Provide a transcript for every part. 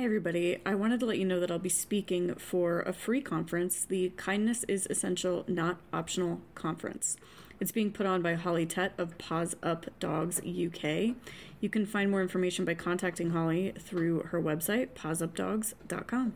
Hey, everybody. I wanted to let you know that I'll be speaking for a free conference, the Kindness is Essential, Not Optional conference. It's being put on by Holly Tett of Paws Up Dogs UK. You can find more information by contacting Holly through her website, pawsupdogs.com.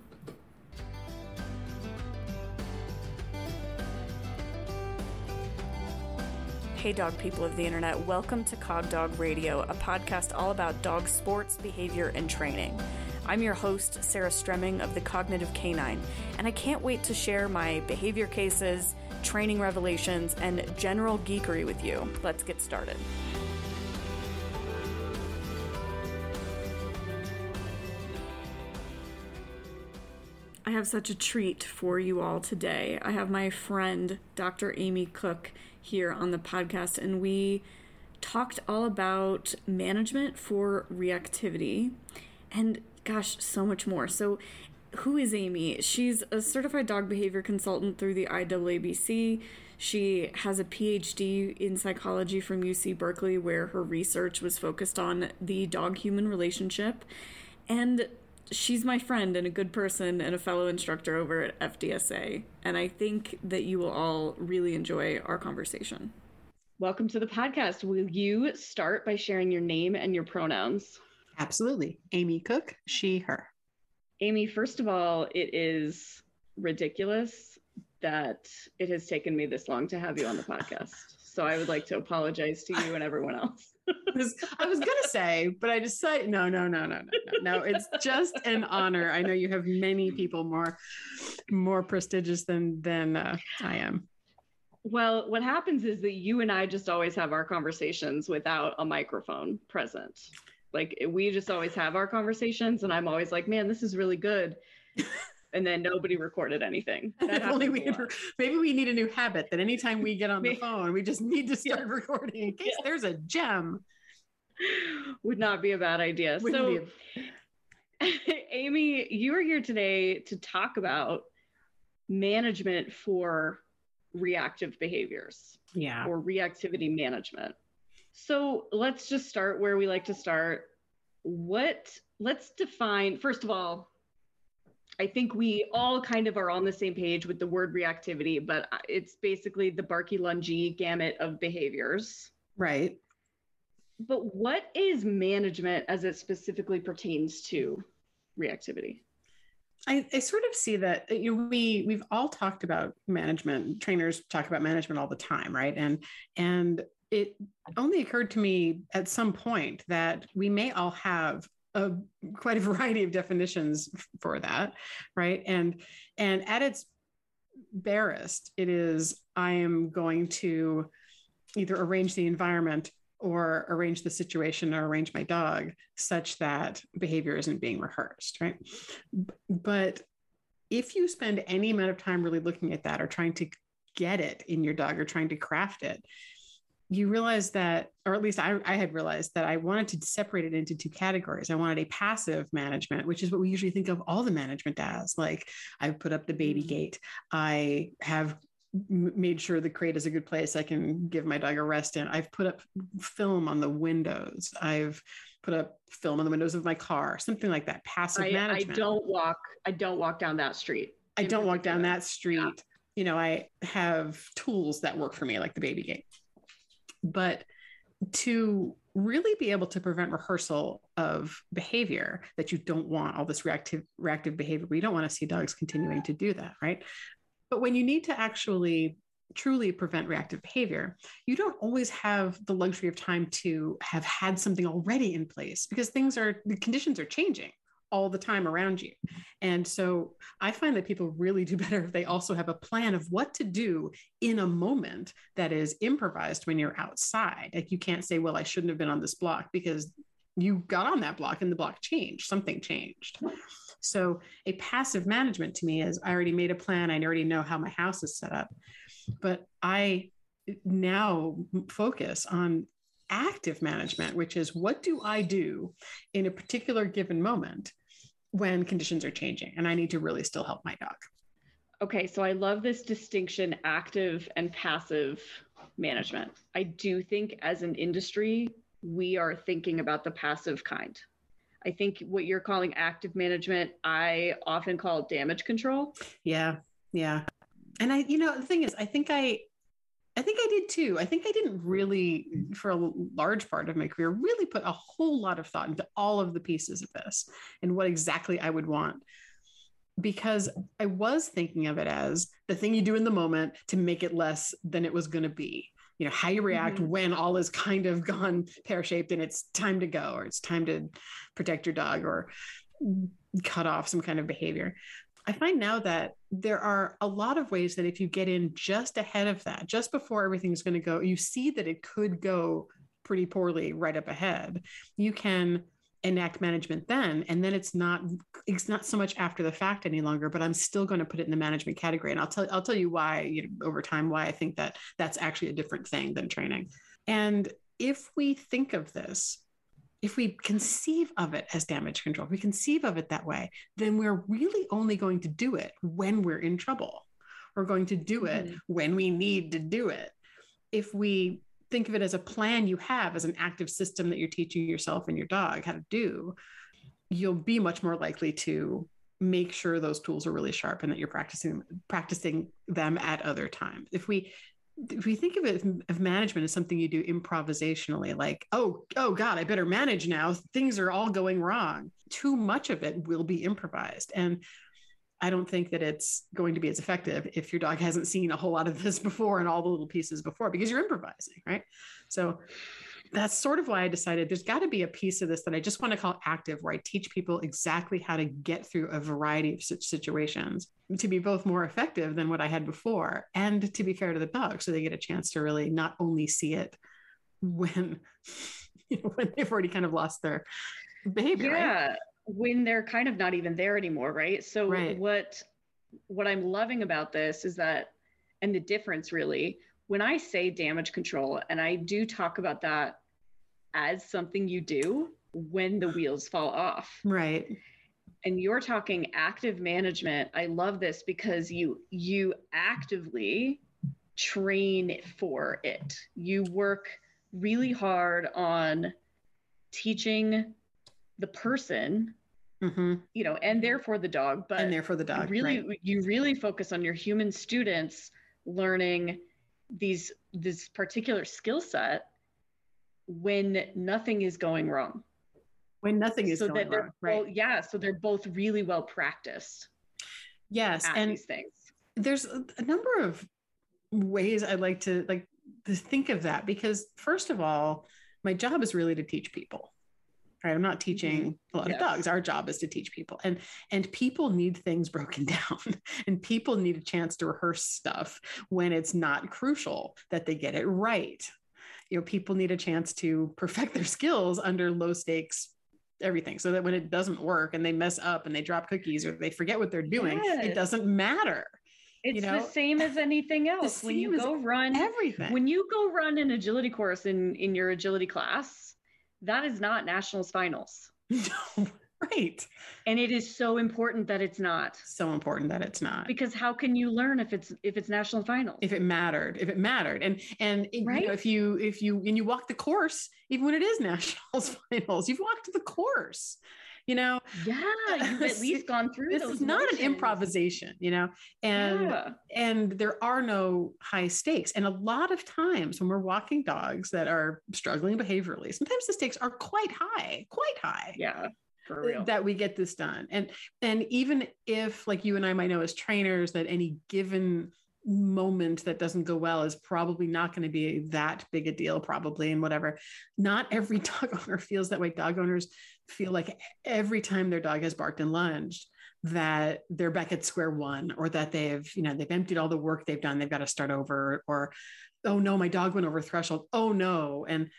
Hey, dog people of the internet, welcome to Cog Dog Radio, a podcast all about dog sports, behavior, and training. I'm your host, Sarah Stremming of the Cognitive Canine, and I can't wait to share my behavior cases, training revelations, and general geekery with you. Let's get started. I have such a treat for you all today. I have my friend, Dr. Amy Cook, here on the podcast, and we talked all about management for reactivity. And gosh, so much more. So, who is Amy? She's a certified dog behavior consultant through the IAABC. She has a PhD in psychology from UC Berkeley, where her research was focused on the dog human relationship. And she's my friend and a good person and a fellow instructor over at FDSA. And I think that you will all really enjoy our conversation. Welcome to the podcast. Will you start by sharing your name and your pronouns? Absolutely. Amy Cook, she, her. Amy, first of all, it is ridiculous that it has taken me this long to have you on the podcast. So I would like to apologize to you and everyone else. I was going to say, but I decided no, no, no, no, no, no, no. It's just an honor. I know you have many people more, more prestigious than than uh, I am. Well, what happens is that you and I just always have our conversations without a microphone present. Like we just always have our conversations, and I'm always like, man, this is really good. and then nobody recorded anything. Only we maybe we need a new habit that anytime we get on the phone, we just need to start yeah. recording in case yeah. there's a gem. Would not be a bad idea. Wouldn't so, a- Amy, you are here today to talk about management for reactive behaviors. Yeah. Or reactivity management. So let's just start where we like to start. What, let's define, first of all, I think we all kind of are on the same page with the word reactivity, but it's basically the barky lungy gamut of behaviors. Right. But what is management as it specifically pertains to reactivity? I, I, sort of see that you know, we we've all talked about management. Trainers talk about management all the time, right? And and it only occurred to me at some point that we may all have a quite a variety of definitions for that right? And and at its barest it is i am going to either arrange the environment or arrange the situation or arrange my dog such that behavior isn't being rehearsed right? But if you spend any amount of time really looking at that or trying to get it in your dog or trying to craft it you realize that, or at least I, I, had realized that I wanted to separate it into two categories. I wanted a passive management, which is what we usually think of all the management as. Like I've put up the baby mm-hmm. gate, I have made sure the crate is a good place I can give my dog a rest in. I've put up film on the windows. I've put up film on the windows of my car, something like that. Passive I, management. I don't walk. I don't walk down that street. I don't walk down that street. Yeah. You know, I have tools that work for me, like the baby gate. But to really be able to prevent rehearsal of behavior that you don't want all this reactive reactive behavior we don't want to see dogs continuing to do that right? But when you need to actually truly prevent reactive behavior you don't always have the luxury of time to have had something already in place because things are the conditions are changing all the time around you. And so I find that people really do better if they also have a plan of what to do in a moment that is improvised when you're outside. Like you can't say, well, I shouldn't have been on this block because you got on that block and the block changed, something changed. So a passive management to me is I already made a plan, I already know how my house is set up. But I now focus on active management, which is what do I do in a particular given moment when conditions are changing and I need to really still help my dog. Okay, so I love this distinction active and passive management. I do think as an industry, we are thinking about the passive kind. I think what you're calling active management, I often call damage control. Yeah. Yeah. And I, you know, the thing is, I think I, I think I did too. I think I didn't really, for a large part of my career, really put a whole lot of thought into all of the pieces of this and what exactly I would want. Because I was thinking of it as the thing you do in the moment to make it less than it was going to be. You know, how you react mm-hmm. when all is kind of gone pear shaped and it's time to go or it's time to protect your dog or cut off some kind of behavior. I find now that there are a lot of ways that if you get in just ahead of that, just before everything's going to go, you see that it could go pretty poorly right up ahead. You can enact management then and then it's not it's not so much after the fact any longer but i'm still going to put it in the management category and i'll tell i'll tell you why you know, over time why i think that that's actually a different thing than training and if we think of this if we conceive of it as damage control, if we conceive of it that way, then we're really only going to do it when we're in trouble. We're going to do it mm-hmm. when we need to do it. If we think of it as a plan you have, as an active system that you're teaching yourself and your dog how to do, you'll be much more likely to make sure those tools are really sharp and that you're practicing practicing them at other times. If we if we think of it of management as something you do improvisationally like oh oh god i better manage now. Things are all going wrong. Too much of it will be improvised. And i don't think that it's going to be as effective if your dog hasn't seen a whole lot of this before and all the little pieces before because you're improvising right? So that's sort of why I decided there's got to be a piece of this that I just want to call active, where I teach people exactly how to get through a variety of such situations to be both more effective than what I had before and to be fair to the dog. So they get a chance to really not only see it when, you know, when they've already kind of lost their behavior. Yeah. Right? When they're kind of not even there anymore. Right. So right. what, what I'm loving about this is that, and the difference really, when I say damage control, and I do talk about that as something you do when the wheels fall off. Right. And you're talking active management. I love this because you you actively train for it. You work really hard on teaching the person Mm-hmm. you know, and therefore the dog, but and therefore the dog. Really, right. you really focus on your human students learning these this particular skill set when nothing is going wrong. When nothing is so going wrong, right? Both, yeah, so they're both really well practiced. Yes, and these things. There's a number of ways I'd like to like to think of that because first of all, my job is really to teach people. Right? I'm not teaching mm-hmm. a lot yes. of dogs. Our job is to teach people, and and people need things broken down, and people need a chance to rehearse stuff when it's not crucial that they get it right you know people need a chance to perfect their skills under low stakes everything so that when it doesn't work and they mess up and they drop cookies or they forget what they're doing yes. it doesn't matter it's you know? the same as anything else when you go run everything when you go run an agility course in in your agility class that is not nationals finals no Right. And it is so important that it's not. So important that it's not. Because how can you learn if it's if it's national finals? If it mattered, if it mattered. And and right? you know, if you if you and you walk the course, even when it is nationals finals, you've walked the course. You know, yeah, you've at least gone through. This is not an improvisation, you know, and yeah. and there are no high stakes. And a lot of times when we're walking dogs that are struggling behaviorally, sometimes the stakes are quite high, quite high. Yeah for real. that we get this done and and even if like you and i might know as trainers that any given moment that doesn't go well is probably not going to be that big a deal probably and whatever. Not every dog owner feels that way. Dog owners feel like every time their dog has barked and lunged that they're back at square one or that they've you know they've emptied all the work they've done they've got to start over or oh no my dog went over threshold. Oh no and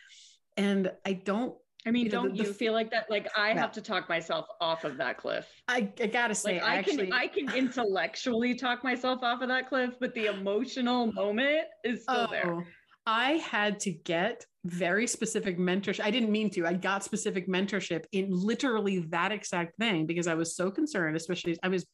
and i don't I mean, you don't the, you feel like that? Like I have to talk myself off of that cliff. I, I gotta say, like, I, actually, can I can intellectually talk myself off of that cliff, but the emotional moment is still oh, there. I had to get very specific mentorship. I didn't mean to. I got specific mentorship in literally that exact thing because I was so concerned, especially I was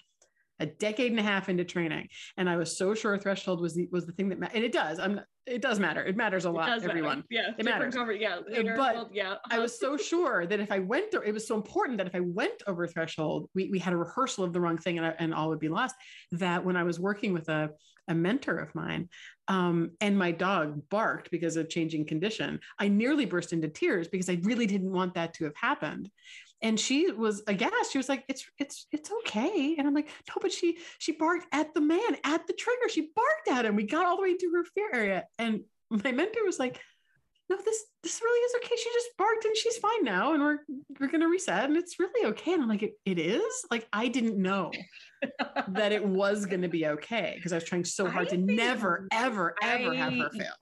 a decade and a half into training, and I was so sure threshold was the was the thing that ma- and it does. I'm it does matter. It matters a lot. matter. Everyone. Yeah. It matters. Cover, yeah. later, but well, yeah. I was so sure that if I went, it was so important that if I went over threshold, we, we had a rehearsal of the wrong thing and, I, and all would be lost. That when I was working with a, a mentor of mine um, and my dog barked because of changing condition, I nearly burst into tears because I really didn't want that to have happened. And she was aghast. She was like, "It's it's it's okay." And I'm like, "No, but she she barked at the man at the trigger. She barked at him. We got all the way to her fear area." And my mentor was like, no, this this really is okay. She just barked and she's fine now, and we're we're gonna reset, and it's really okay. And I'm like, it, it is. Like I didn't know that it was gonna be okay because I was trying so hard I to never, ever, ever have her fail.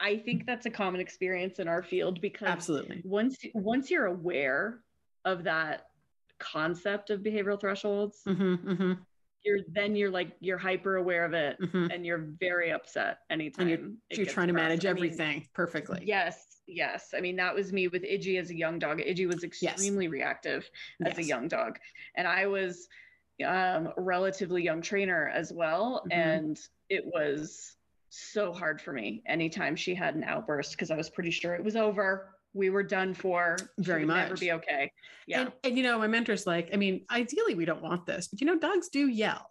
I think that's a common experience in our field because Absolutely. once once you're aware of that concept of behavioral thresholds, hmm hmm you're then you're like you're hyper aware of it hmm and you're very upset anytime you're, you're gets trying to manage I mean, everything perfectly. yes, yes. I mean that was me with Iggy as a young dog. Iggy was extremely reactive as a young dog, and I was um, a relatively young trainer as well, Mhm. and it was so hard for me anytime she had an outburst because I was pretty sure it was over. We were done for. Very much Never be okay. Yeah. And, and you know, my mentor's like, I mean, ideally we don't want this, but you know, dogs do yell.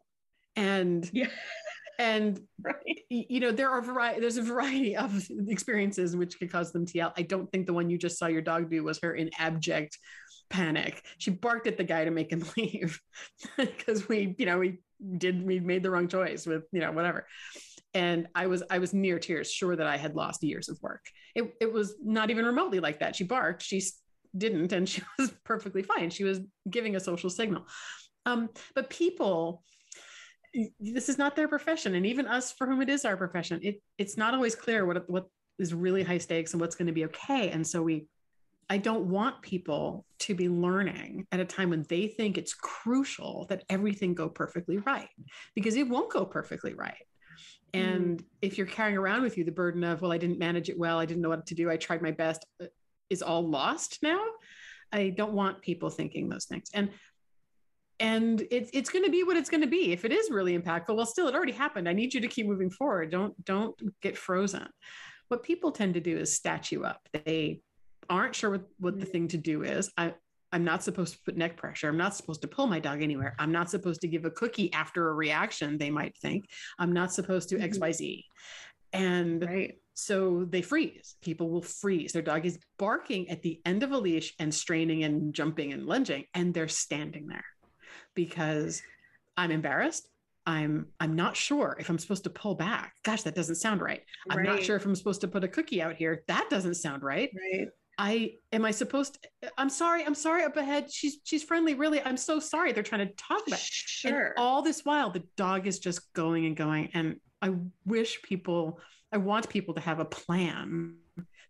And yeah. and Right. you know there are variety there's a variety of experiences which could cause them to yell i don't think the one you just saw your dog do was her in abject panic she barked at the guy to make him leave because we you know we did we made the wrong choice with you know whatever and i was i was near tears sure that i had lost years of work. It, it was not even remotely like that. She barked she didn't and she was perfectly fine. She was giving a social signal. Um, but people this is not their profession and even us for whom it is our profession it it's not always clear what what is really high stakes and what's going to be okay. And so we i don't want people to be learning at a time when they think it's crucial that everything go perfectly right because it won't go perfectly right and if you're carrying around with you the burden of well i didn't manage it well i didn't know what to do i tried my best uh, is all lost now i don't want people thinking those things. And and it's it's going to be what it's going to be. If it is really impactful well still it already happened. I need you to keep moving forward. Don't don't get frozen. What people tend to do is statue up. They aren't sure what, what the thing to do is. I i'm not supposed to put neck pressure i'm not supposed to pull my dog anywhere i'm not supposed to give a cookie after a reaction they might think i'm not supposed to xyz mm-hmm. and Right. so they freeze. People will freeze. Their dog is barking at the end of a leash and straining and jumping and lunging, and they're standing there because I'm embarrassed. I'm I'm not sure if I'm supposed to pull back. Gosh, that doesn't sound right. I'm not sure if I'm supposed to put a cookie out here. That doesn't sound right. Right. I am I supposed to, I'm sorry. I'm sorry up ahead. She's she's friendly. Really, I'm so sorry. They're trying to talk about and Sure. all this while, the dog is just going and going. And I wish people, I want people to have a plan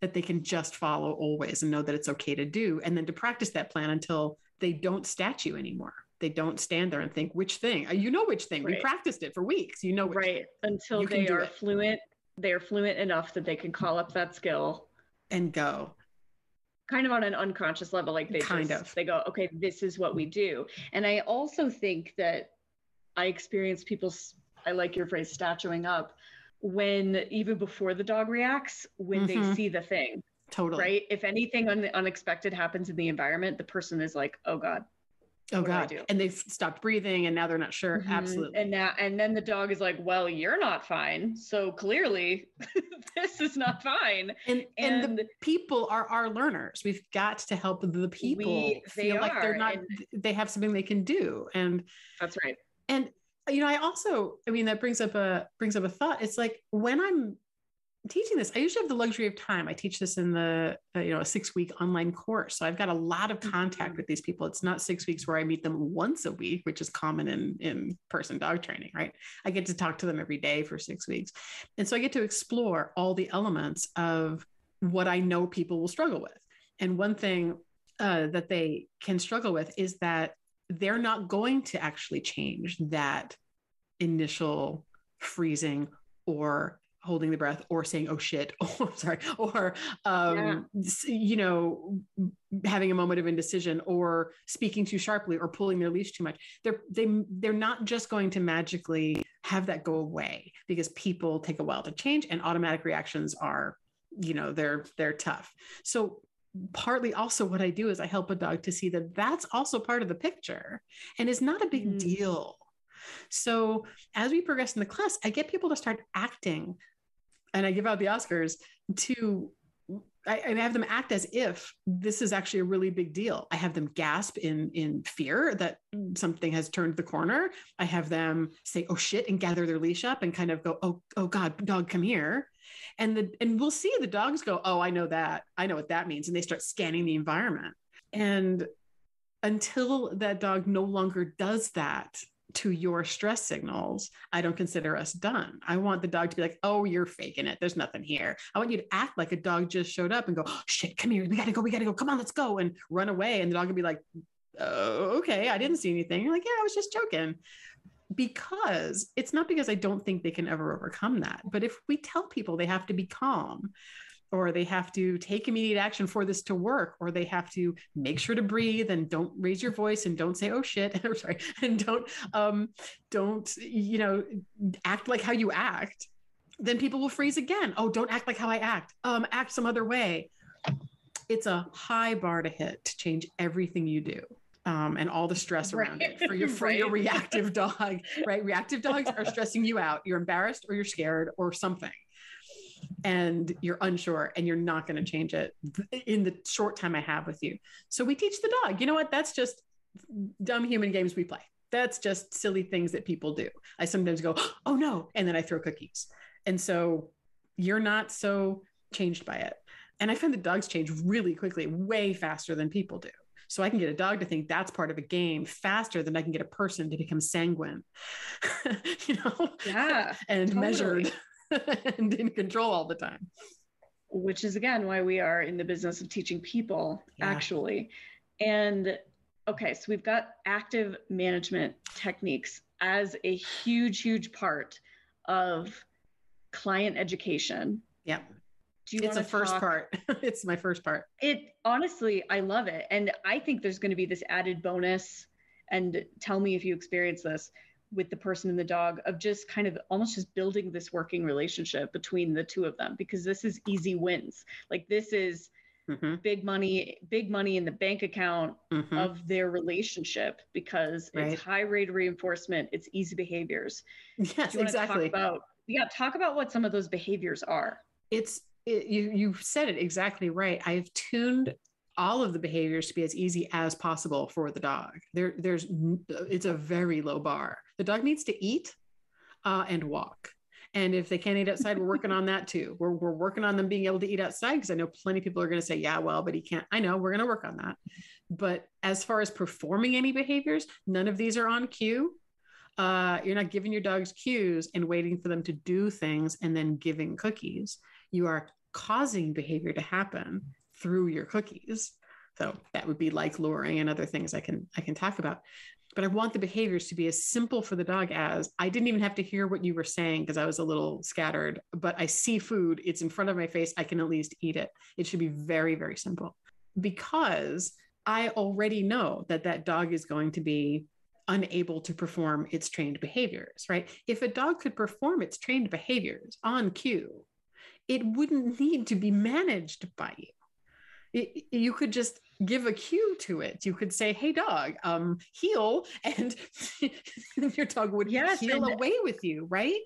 that they can just follow always and know that it's okay to do. And then to practice that plan until they don't stat you anymore. They don't stand there and think, which thing? Uh, You know which thing. We practiced it for weeks. You know which right until You they are it. fluent they are fluent enough that they can call up that skill and go. Kind of on an unconscious level like they Kind just of. they go okay this is what we do and i also think that i experience people i like your phrase statuing up when even before the dog reacts when they Mhm. see the thing Totally. right if anything un- unexpected happens in the environment the person is like oh god Oh What God. do? And they've stopped breathing and now they're not sure. Mhm. Absolutely. and now and then the dog is like well you're not fine so clearly this is not fine and, and, and the people are our learners. We've got to help the people We- feel like they're are, not, and- they have something they can do. And that's right and you know i also i mean that brings up a brings up a thought it's like when i'm teaching this i usually have the luxury of time. I teach this in the uh, you know a six week online course. So i've got a lot of contact Mhm. with these people. It's not six weeks where i meet them once a week which is common in in person dog training right? I get to talk to them every day for six weeks. And so i get to explore all the elements of what i know people will struggle with. And one thing uh, that they can struggle with is that they're not going to actually change that initial freezing or holding the breath or saying oh shit or sorry or um yeah. you know having a moment of indecision or speaking too sharply or pulling their leash too much they're they they're not just going to magically have that go away because people take a while to change and automatic reactions are you know they're they're tough so partly also what i do is i help a dog to see that that's also part of the picture and is not a big mm. deal so as we progress in the class i get people to start acting and i give out the oscars to I, I, have them act as if this is actually a really big deal. I have them gasp in in fear that something has turned the corner. I have them say, "Oh shit," and gather their leash up and kind of go, "Oh, oh God, dog, come here." And the and we'll see the dogs go, "Oh, I know that. I know what that means," and they start scanning the environment. And until that dog no longer does that, to your stress signals, I don't consider us done. I want the dog to be like, oh, you're faking it. There's nothing here. I want you to act like a dog just showed up and go, oh, shit, come here. We got to go. We got to go. Come on, let's go. And run away. And the dog will be like, oh, okay, I didn't see anything. You're like, yeah, I was just joking. Because it's not because I don't think they can ever overcome that. But if we tell people they have to be calm, or they have to take immediate action for this to work or they have to make sure to breathe and don't raise your voice and don't say oh shit or sorry and don't um don't you know act like how you act then people will freeze again. Oh don't act like how i act. Um act some other way. It's a high bar to hit to change everything you do um, and all the stress around right. it for your for right. your reactive dog right? Reactive dogs are stressing you out. You're embarrassed or you're scared or something and you're unsure and you're not going to change it in the short time I have with you. So we teach the dog, you know what? That's just dumb human games we play. That's just silly things that people do. I sometimes go, oh no, and then I throw cookies. And so you're not so changed by it. And I find the dogs change really quickly, way faster than people do. So I can get a dog to think that's part of a game faster than I can get a person to become sanguine, you know? Yeah. and totally. measured and in control all the time. Which is again why we are in the business of teaching people, yeah. actually. And okay, so we've got active management techniques as a huge, huge part of client education. Yeah. it's a first talk? part. it's my first part. It honestly, I love it. And I think there's going to be this added bonus. And tell me if you experience this with the person and the dog of just kind of almost just building this working relationship between the two of them because this is easy wins like this is mm-hmm. big money big money in the bank account mm-hmm. of their relationship because right. it's high rate of reinforcement it's easy behaviors yes exactly talk about yeah talk about what some of those behaviors are it's it, you you said it exactly right i've tuned all of the behaviors to be as easy as possible for the dog. There, there's it's a very low bar. The dog needs to eat uh, and walk. And if they can't eat outside, we're working on that too. We're, we're working on them being able to eat outside because I know plenty of people are going to say, yeah, well, but he can't. I know we're going to work on that. But as far as performing any behaviors, none of these are on cue. Uh, you're not giving your dogs cues and waiting for them to do things and then giving cookies. You are causing behavior to happen through your cookies. So that would be like luring and other things I can I can talk about. But I want the behaviors to be as simple for the dog as I didn't even have to hear what you were saying because I was a little scattered, but I see food, it's in front of my face, I can at least eat it. It should be very very simple. Because I already know that that dog is going to be unable to perform its trained behaviors, right? If a dog could perform its trained behaviors on cue, it wouldn't need to be managed by you it, you could just give a cue to it. You could say, "Hey, dog, um, heel," and your dog would yes, heel away with you, right?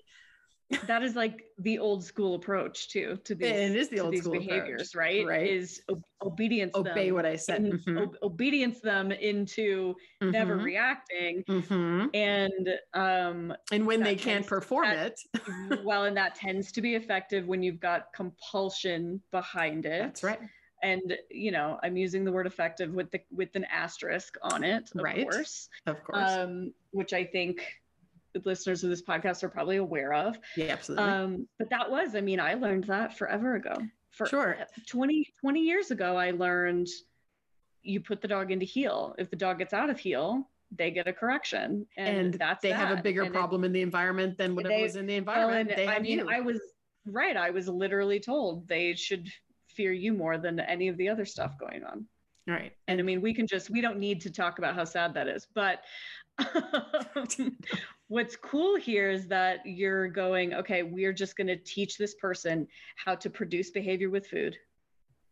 That is like the old school approach too to these. It is the old school behaviors, approach, right? Right. Is obedience. Obey what I said. In, mm-hmm. obedience them into mm-hmm. never reacting, mm-hmm. and um, and when they can't perform that, it, well, and that tends to be effective when you've got compulsion behind it. That's right and you know i'm using the word effective with the with an asterisk on it of right. course of course um, which i think the listeners of this podcast are probably aware of yeah absolutely um, but that was i mean i learned that forever ago for sure 20 20 years ago i learned you put the dog into heel if the dog gets out of heel they get a correction and, and that's they that. have a bigger and problem it, in the environment than whatever they, was in the environment well, they I mean, you. I was right. I was literally told they should fear you more than any of the other stuff going on. Right. And I mean, we can just, we don't need to talk about how sad that is. But what's cool here is that you're going, okay, we're just going to teach this person how to produce behavior with food.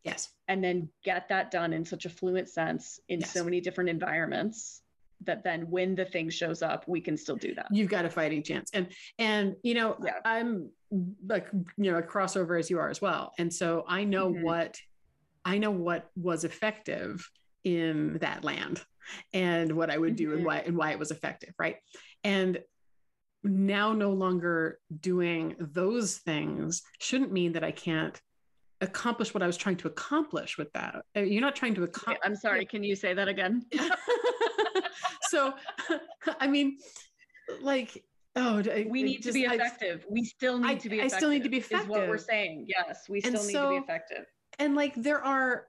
Yes. And then get that done in such a fluent sense in yes. so many different environments that then when the thing shows up, we can still do that. You've got a fighting chance. And and you know, yeah. I'm like you know, a crossover as you are as well. And so I know mm-hmm. what I know what was effective in that land and what I would do mm-hmm. and why and why it was effective, right? And now no longer doing those things shouldn't mean that I can't accomplish what I was trying to accomplish with that. Uh, you're not trying to accomplish. I'm sorry. Can you say that again? so, I mean, like, oh, we need just, to be effective. I, we still need I, to be. Effective, I still need to be effective. Is what we're saying. Yes, we still and need so, to be effective. And like, there are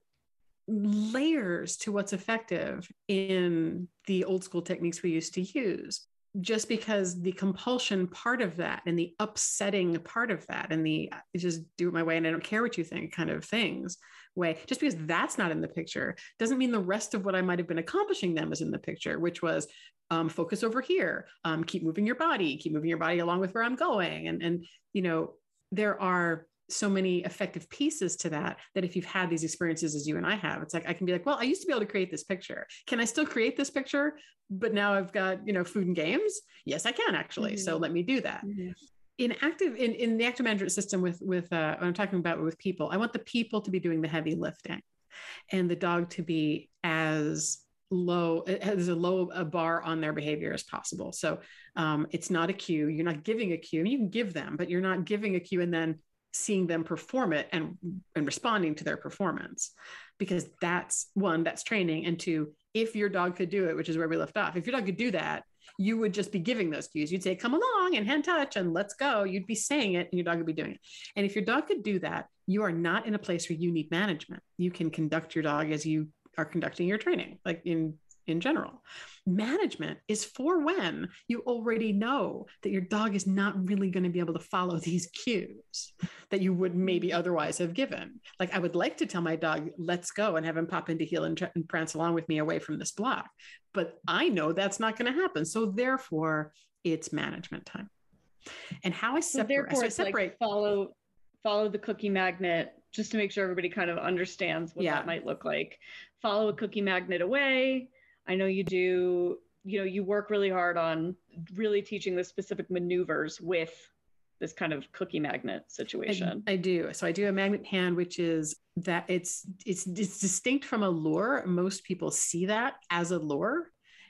layers to what's effective in the old school techniques we used to use just because the compulsion part of that and the upsetting part of that and the uh, just do it my way and I don't care what you think kind of things way, just because that's not in the picture doesn't mean the rest of what I might have been accomplishing them is in the picture, which was um, focus over here, um, keep moving your body, keep moving your body along with where I'm going. And, and, you know, there are so many effective pieces to that that if you've had these experiences as you and I have, it's like I can be like, well, I used to be able to create this picture. Can I still create this picture? But now I've got, you know, food and games. Yes, I can actually. Mm-hmm. So let me do that. Mm-hmm. In active in, in the active management system with with uh, what I'm talking about with people, I want the people to be doing the heavy lifting and the dog to be as low as a low a bar on their behavior as possible. So um, it's not a cue. You're not giving a cue. You can give them but you're not giving a cue and then seeing them perform it and and responding to their performance because that's one that's training. And two if your dog could do it which is where we left off if your dog could do that you would just be giving those cues. You'd say come along and hand touch and let's go. You'd be saying it and your dog would be doing it. And if your dog could do that you are not in a place where you need management. You can conduct your dog as you are conducting your training like in in general. Management is for when you already know that your dog is not really going to be able to follow these cues that you would maybe mm-hmm. otherwise have given. Like, I would like to tell my dog, let's go and have him pop into heel and, tr- and prance along with me away from this block. But I know that's not going to happen. So, therefore, it's management time. And how I separate, so, so I separate like follow follow the cookie magnet just to make sure everybody kind of understands what yeah. that might look like. Follow a cookie magnet away, I know you do, you know, you work really hard on really teaching the specific maneuvers with this kind of cookie magnet situation. I, I, do. So I do a magnet hand, which is that it's it's it's distinct from a lure. Most people see that as a lure.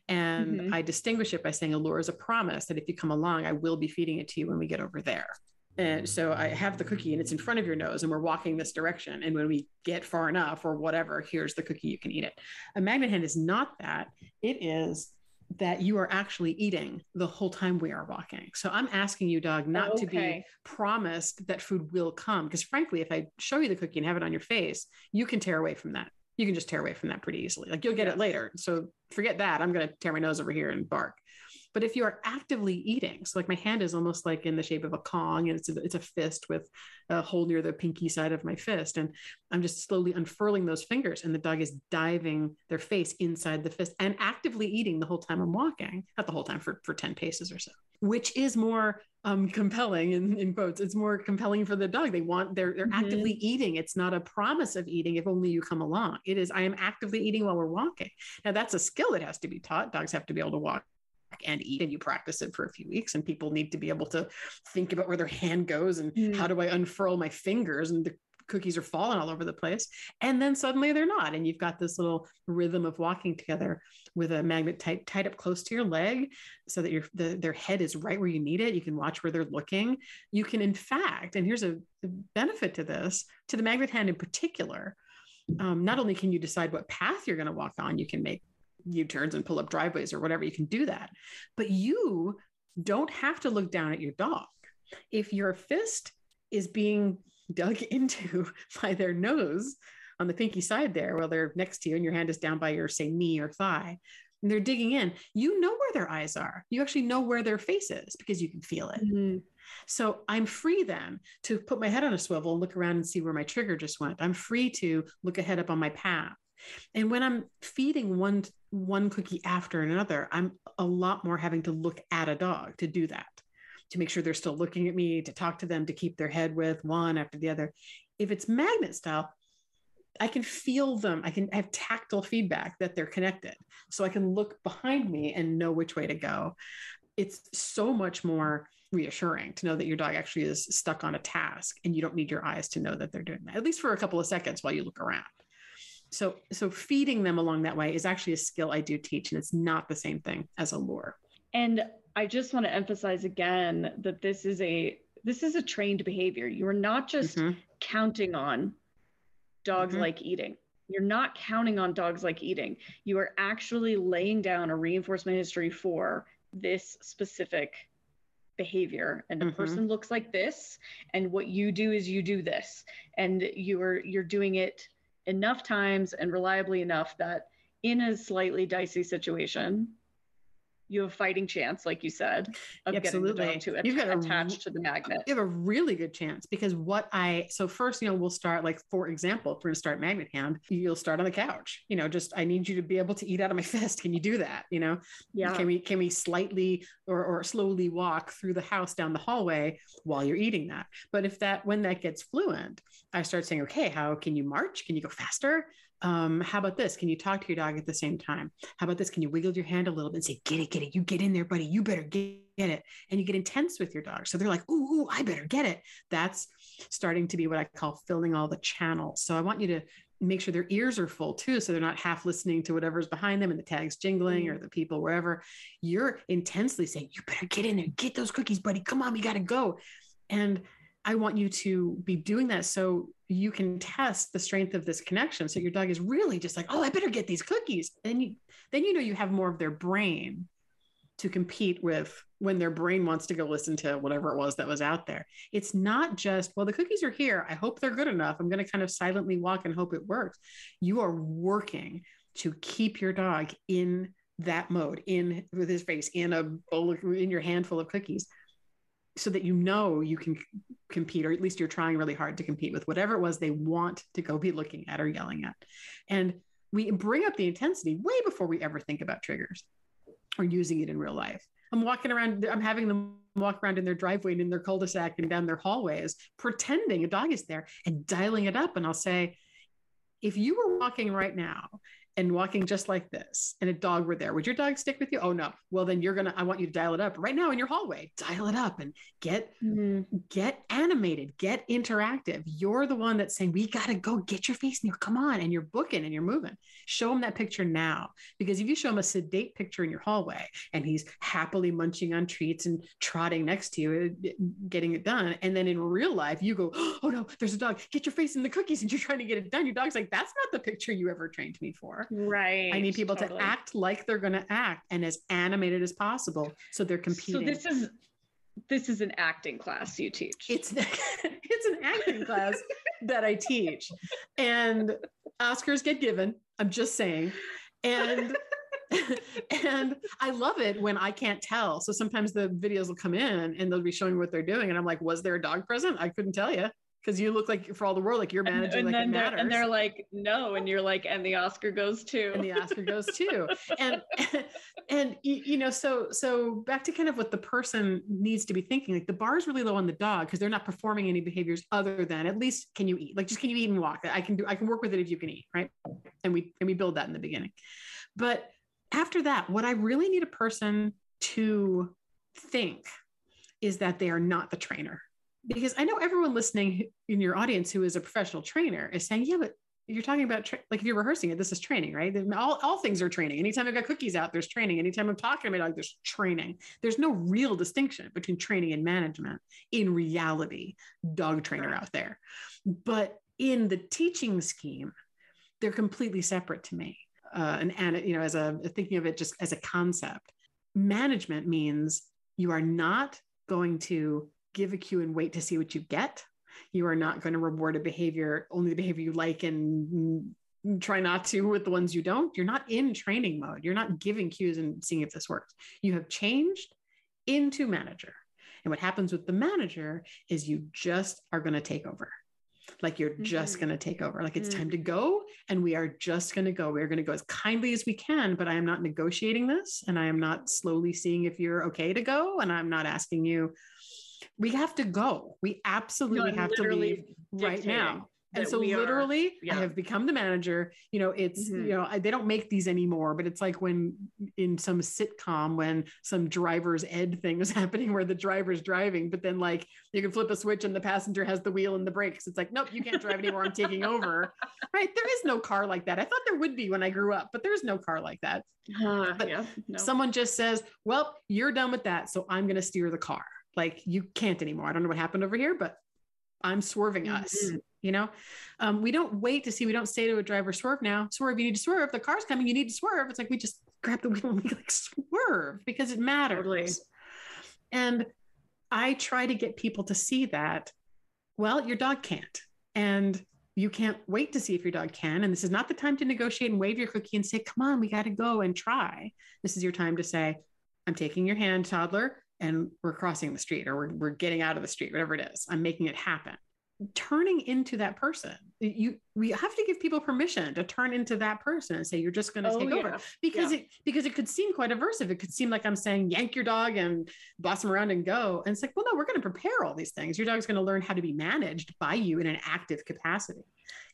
And mm-hmm. I distinguish it by saying a lure is a promise that if you come along, I will be feeding it to you when we get over there. And so I have the cookie and it's in front of your nose and we're walking this direction. And when we get far enough or whatever, here's the cookie, you can eat it. A magnet hand is not that. It is that you are actually eating the whole time we are walking. So I'm asking you, dog, not okay. to be promised that food will come. Because frankly, if I show you the cookie and have it on your face, you can tear away from that. You can just tear away from that pretty easily. Like you'll get it later. So forget that. I'm going to tear my nose over here and bark. But if you are actively eating, so like my hand is almost like in the shape of a Kong and it's a, it's a fist with a hole near the pinky side of my fist. And I'm just slowly unfurling those fingers and the dog is diving their face inside the fist and actively eating the whole time I'm walking, not the whole time for, for 10 paces or so, which is more um, compelling in, in quotes. It's more compelling for the dog. They want, they're, they're mm-hmm. actively eating. It's not a promise of eating if only you come along. It is, I am actively eating while we're walking. Now that's a skill that has to be taught. Dogs have to be able to walk and eat and you practice it for a few weeks and people need to be able to think about where their hand goes and mm. how do i unfurl my fingers and the cookies are falling all over the place and then suddenly they're not and you've got this little rhythm of walking together with a magnet tied, tied up close to your leg so that your the, their head is right where you need it you can watch where they're looking you can in fact and here's a benefit to this to the magnet hand in particular um, not only can you decide what path you're going to walk on you can make U-turns and pull up driveways or whatever. You can do that. But you don't have to look down at your dog. If your fist is being dug into by their nose on the pinky side there while they're next to you and your hand is down by your say knee or thigh, and they're digging in, you know where their eyes are. You actually know where their face is because you can feel it. Mm-hmm. So I'm free then to put my head on a swivel and look around and see where my trigger just went. I'm free to look ahead up on my path. And when I'm feeding one one cookie after another, I'm a lot more having to look at a dog to do that, to make sure they're still looking at me, to talk to them, to keep their head with one after the other. If it's magnet style, I can feel them. I can have tactile feedback that they're connected. So I can look behind me and know which way to go. It's so much more reassuring to know that your dog actually is stuck on a task and you don't need your eyes to know that they're doing that, at least for a couple of seconds while you look around. So, so feeding them along that way is actually a skill I do teach, and it's not the same thing as a lure. And I just want to emphasize again that this is a this is a trained behavior. You are not just mm-hmm. counting on dogs mm-hmm. like eating. You're not counting on dogs like eating. You are actually laying down a reinforcement history for this specific behavior and the mm-hmm. person looks like this and what you do is you do this and you're you're doing it enough times and reliably enough that in a slightly dicey situation you have a fighting chance, like you said, of Absolutely. getting the dog to You've got attach to the magnet. You have a really good chance because what I so first, you know, we'll start like for example, if we're gonna start magnet hand, you'll start on the couch. You know, just I need you to be able to eat out of my fist. Can you do that? You know, yeah. Can we can we slightly or or slowly walk through the house down the hallway while you're eating that? But if that when that gets fluent, I start saying, okay, how can you march? Can you go faster? Um, how about this? Can you talk to your dog at the same time? How about this? Can you wiggle your hand a little bit and say, get it, get it, you get in there, buddy, you better get, it. And you get intense with your dog. So they're like, ooh, ooh, I better get it. That's starting to be what I call filling all the channels. So I want you to make sure their ears are full too. So they're not half listening to whatever's behind them and the tags jingling or mm. the people wherever. You're intensely saying, you better get in there, get those cookies, buddy. Come on, we got to go. And I want you to be doing that so you can test the strength of this connection. So your dog is really just like, oh, I better get these cookies. And you, then you know you have more of their brain to compete with when their brain wants to go listen to whatever it was that was out there. It's not just, well, the cookies are here. I hope they're good enough. I'm going to kind of silently walk and hope it works. You are working to keep your dog in that mode, in with his face, in a bowl, of, in your handful of cookies so that you know you can compete, or at least you're trying really hard to compete with whatever it was they want to go be looking at or yelling at. And we bring up the intensity way before we ever think about triggers or using it in real life. I'm walking around, I'm having them walk around in their driveway and in their cul-de-sac and down their hallways, pretending a dog is there and dialing it up. And I'll say, if you were walking right now and walking just like this and a dog were there, would your dog stick with you? Oh no. Well, then you're gonna, I want you to dial it up right now in your hallway. Dial it up and get mm-hmm. get animated, get interactive. You're the one that's saying, we gotta go get your face in here. Come on. And you're booking and you're moving. Show them that picture now. Because if you show him a sedate picture in your hallway and he's happily munching on treats and trotting next to you, uh, getting it done. And then in real life, you go, Oh no, there's a dog, get your face in the cookies, and you're trying to get it done. Your dog's like, that's not the picture you ever trained me for. Right. I need people totally. to act like they're going to act and as animated as possible. So they're competing. So this is this is an acting class you teach. It's it's an acting class that I teach, and Oscars get given. I'm just saying, and and I love it when I can't tell. So sometimes the videos will come in and they'll be showing what they're doing, and I'm like, "Was there a dog present? I couldn't tell you." Because you look like for all the world like you're managing and, and like it matters. And they're like, no, and you're like, and the Oscar goes to. And the Oscar goes to. and and you know, so so back to kind of what the person needs to be thinking. Like the bar is really low on the dog because they're not performing any behaviors other than at least can you eat? Like just can you eat and walk? I can do. I can work with it if you can eat, right? And we and we build that in the beginning. But after that, what I really need a person to think is that they are not the trainer because I know everyone listening in your audience who is a professional trainer is saying, yeah, but you're talking about tra- like if you're rehearsing it, this is training, right? All, all things are training. Anytime I've got cookies out, there's training. Anytime I'm talking to my dog, there's training. There's no real distinction between training and management in reality, dog trainer out there. But in the teaching scheme, they're completely separate to me. Uh, and, and you know, as a thinking of it just as a concept, management means you are not going to give a cue and wait to see what you get. You are not going to reward a behavior, only the behavior you like and try not to with the ones you don't. You're not in training mode. You're not giving cues and seeing if this works. You have changed into manager. And what happens with the manager is you just are going to take over. Like you're mm-hmm. just going to take over. Like it's mm-hmm. time to go. And we are just going to go. We're going to go as kindly as we can, but I am not negotiating this. And I am not slowly seeing if you're okay to go. And I'm not asking you, we have to go. We absolutely have to leave right now. and so literally are, yeah. i have become the manager. You know it's mm-hmm. you know I, they don't make these anymore but it's like when in some sitcom when some driver's ed thing was happening where the driver's driving but then like you can flip a switch and the passenger has the wheel and the brakes. It's like nope you can't drive anymore. I'm taking over. Right? There is no car like that. I thought there would be when i grew up but there's no car like that. Uh, yeah, no. someone just says well you're done with that so i'm going to steer the car like you can't anymore. I don't know what happened over here but i'm swerving mm-hmm. us you know? Um, we don't wait to see we don't say to a driver swerve now swerve you need to swerve the car's coming you need to swerve. It's like we just grab the wheel and we like swerve because it matters. Totally. and i try to get people to see that well your dog can't. And you can't wait to see if your dog can. And this is not the time to negotiate and wave your cookie and say come on we got to go and try. This is your time to say i'm taking your hand toddler and we're crossing the street or we're, we're getting out of the street whatever it is i'm making it happen. Turning into that person you we have to give people permission to turn into that person and say you're just going to oh, take yeah. over because yeah. it because it could seem quite aversive. It could seem like i'm saying yank your dog and boss him around and go. And it's like well no we're going to prepare all these things. Your dog's going to learn how to be managed by you in an active capacity.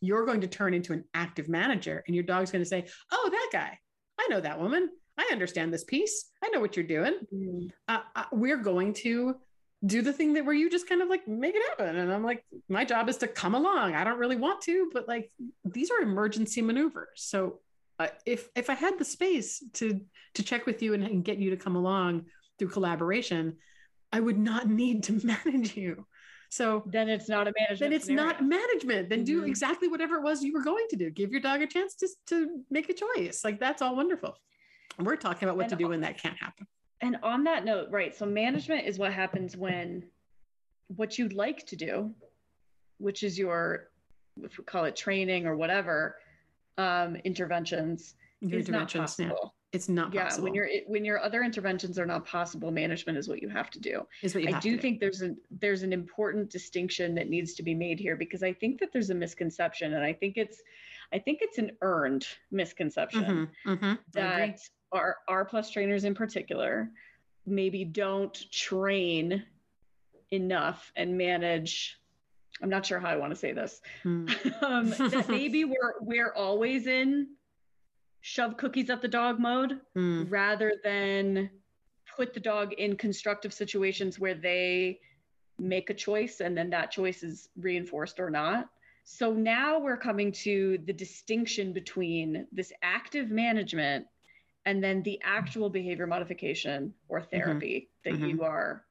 You're going to turn into an active manager and your dog's going to say oh that guy. I know that woman i understand this piece i know what you're doing mm. uh, uh, we're going to do the thing that where you just kind of like make it happen. And I'm like, my job is to come along. I don't really want to, but like these are emergency maneuvers. So uh, if if I had the space to to check with you and, and get you to come along through collaboration, I would not need to manage you. So then it's not a management. Then it's scenario. not management. Then mm-hmm. do exactly whatever it was you were going to do. Give your dog a chance to, to make a choice. Like that's all wonderful. And we're talking about what and to do when that can't happen and on that note, right? So management is what happens when what you'd like to do, which is your, if we call it training or whatever, um, interventions, your is interventions, not possible. Yeah. It's not yeah, when your when your other interventions are not possible, management is what you have to do. Is what you I do think there's a there's an important distinction that needs to be made here because I think that there's a misconception, and I think it's I think it's an earned misconception mm-hmm, mm-hmm, that our R plus trainers in particular maybe don't train enough and manage i'm not sure how i want to say this hmm. um, that maybe we're we're always in shove cookies at the dog mode hmm. rather than put the dog in constructive situations where they make a choice and then that choice is reinforced or not so now we're coming to the distinction between this active management and then the actual behavior modification or mm-hmm. therapy mm-hmm. that mm-hmm. you are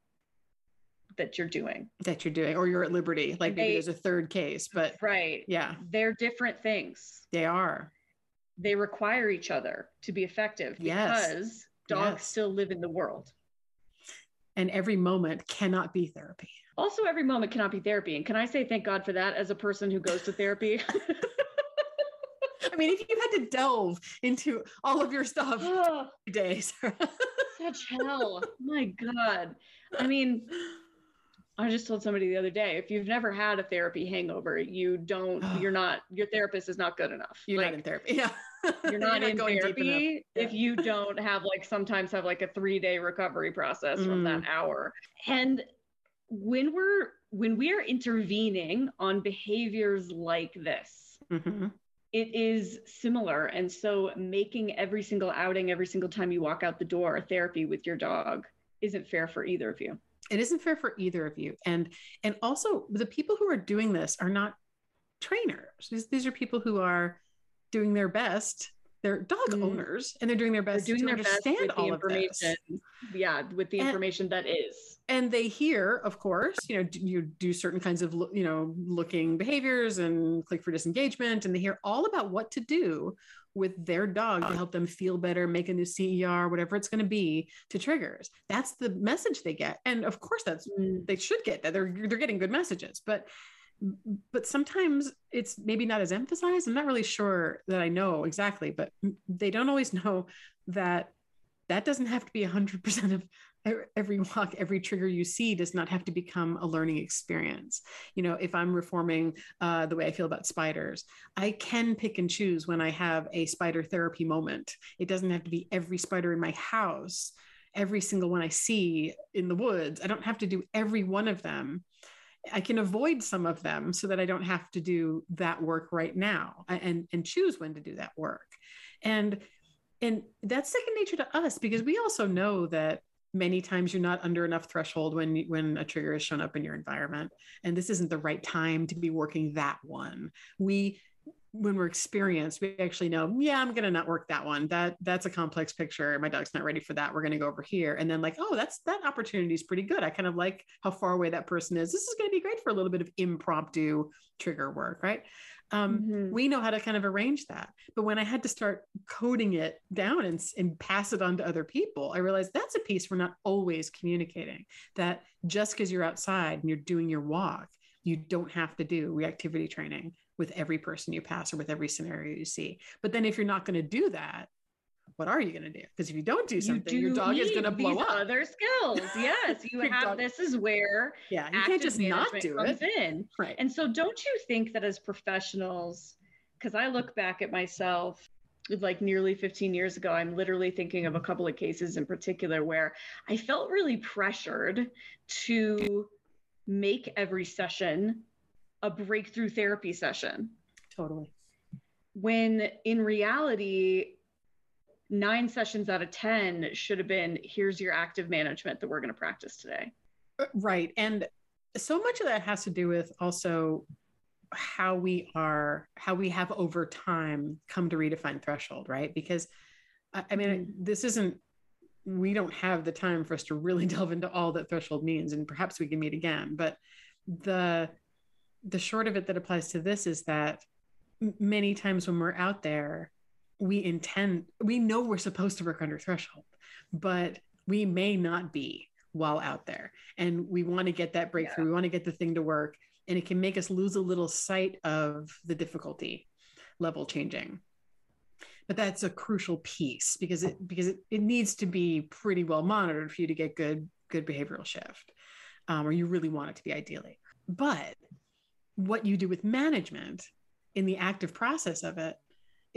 that you're doing that you're doing or you're at liberty like they, maybe there's a third case but right yeah they're different things they are they require each other to be effective yes. because dogs yes. still live in the world and every moment cannot be therapy also every moment cannot be therapy and can i say thank god for that as a person who goes to therapy mean, if you had to delve into all of your stuff oh, days. such hell. My God. I mean, I just told somebody the other day, if you've never had a therapy hangover, you don't, you're not, your therapist is not good enough. You're like, not in therapy. Yeah. You're not, you're not in therapy yeah. if you don't have like sometimes have like a three day recovery process mm. from that mm. hour. And when we're when we are intervening on behaviors like this, mm-hmm it is similar. And so making every single outing, every single time you walk out the door, a therapy with your dog isn't fair for either of you. It isn't fair for either of you. And and also the people who are doing this are not trainers. These, these are people who are doing their best they're dog mm. owners and they're doing their best they're doing to their understand all of this. Yeah, with the information that is. And they hear, of course, you know, you do certain kinds of, you know, looking behaviors and click for disengagement, and they hear all about what to do with their dog to help them feel better, make a new CER, whatever it's going to be, to triggers. That's the message they get, and of course, that's mm. they should get that. They're they're getting good messages, but but sometimes it's maybe not as emphasized. I'm not really sure that I know exactly, but they don't always know that that doesn't have to be 100% of every walk every trigger you see does not have to become a learning experience. You know if i'm reforming uh, the way i feel about spiders i can pick and choose when i have a spider therapy moment. It doesn't have to be every spider in my house every single one i see in the woods. I don't have to do every one of them. I can avoid some of them so that I don't have to do that work right now and, and choose when to do that work. And and that's second nature to us because we also know that many times you're not under enough threshold when when a trigger has shown up in your environment. And this isn't the right time to be working that one. We when we're experienced we actually know yeah i'm going to not work that one. That that's a complex picture. My dog's not ready for that. We're going to go over here. And then like oh that's that opportunity is pretty good. I kind of like how far away that person is. This is going to be great for a little bit of impromptu trigger work right um, mm-hmm. we know how to kind of arrange that but when i had to start coding it down and, and pass it on to other people i realized that's a piece we're not always communicating that just because you're outside and you're doing your walk you don't have to do reactivity training with every person you pass or with every scenario you see but then if you're not going to do that what are you going to do? Because if you don't do something, you do your dog is going to blow up. Other skills, yes, you have. Dog, this is where yeah, you can't just not do it. In. Right. And so, don't you think that as professionals, because I look back at myself like nearly 15 years ago, I'm literally thinking of a couple of cases in particular where I felt really pressured to make every session a breakthrough therapy session. Totally. When in reality, nine sessions out of 10 should have been here's your active management that we're going to practice today. Uh, right. And so much of that has to do with also how we are, how we have over time come to redefine threshold, right? Because I mean, mm-hmm. this isn't, we don't have the time for us to really delve into all that threshold means, and perhaps we can meet again. But the, the short of it that applies to this is that many times when we're out there we intend we know we're supposed to work under threshold but we may not be while out there. And we want to get that breakthrough. Yeah. we want to get the thing to work and it can make us lose a little sight of the difficulty level changing. But that's a crucial piece because it because it, it needs to be pretty well monitored for you to get good good behavioral shift um, or you really want it to be ideally. But what you do with management in the active process of it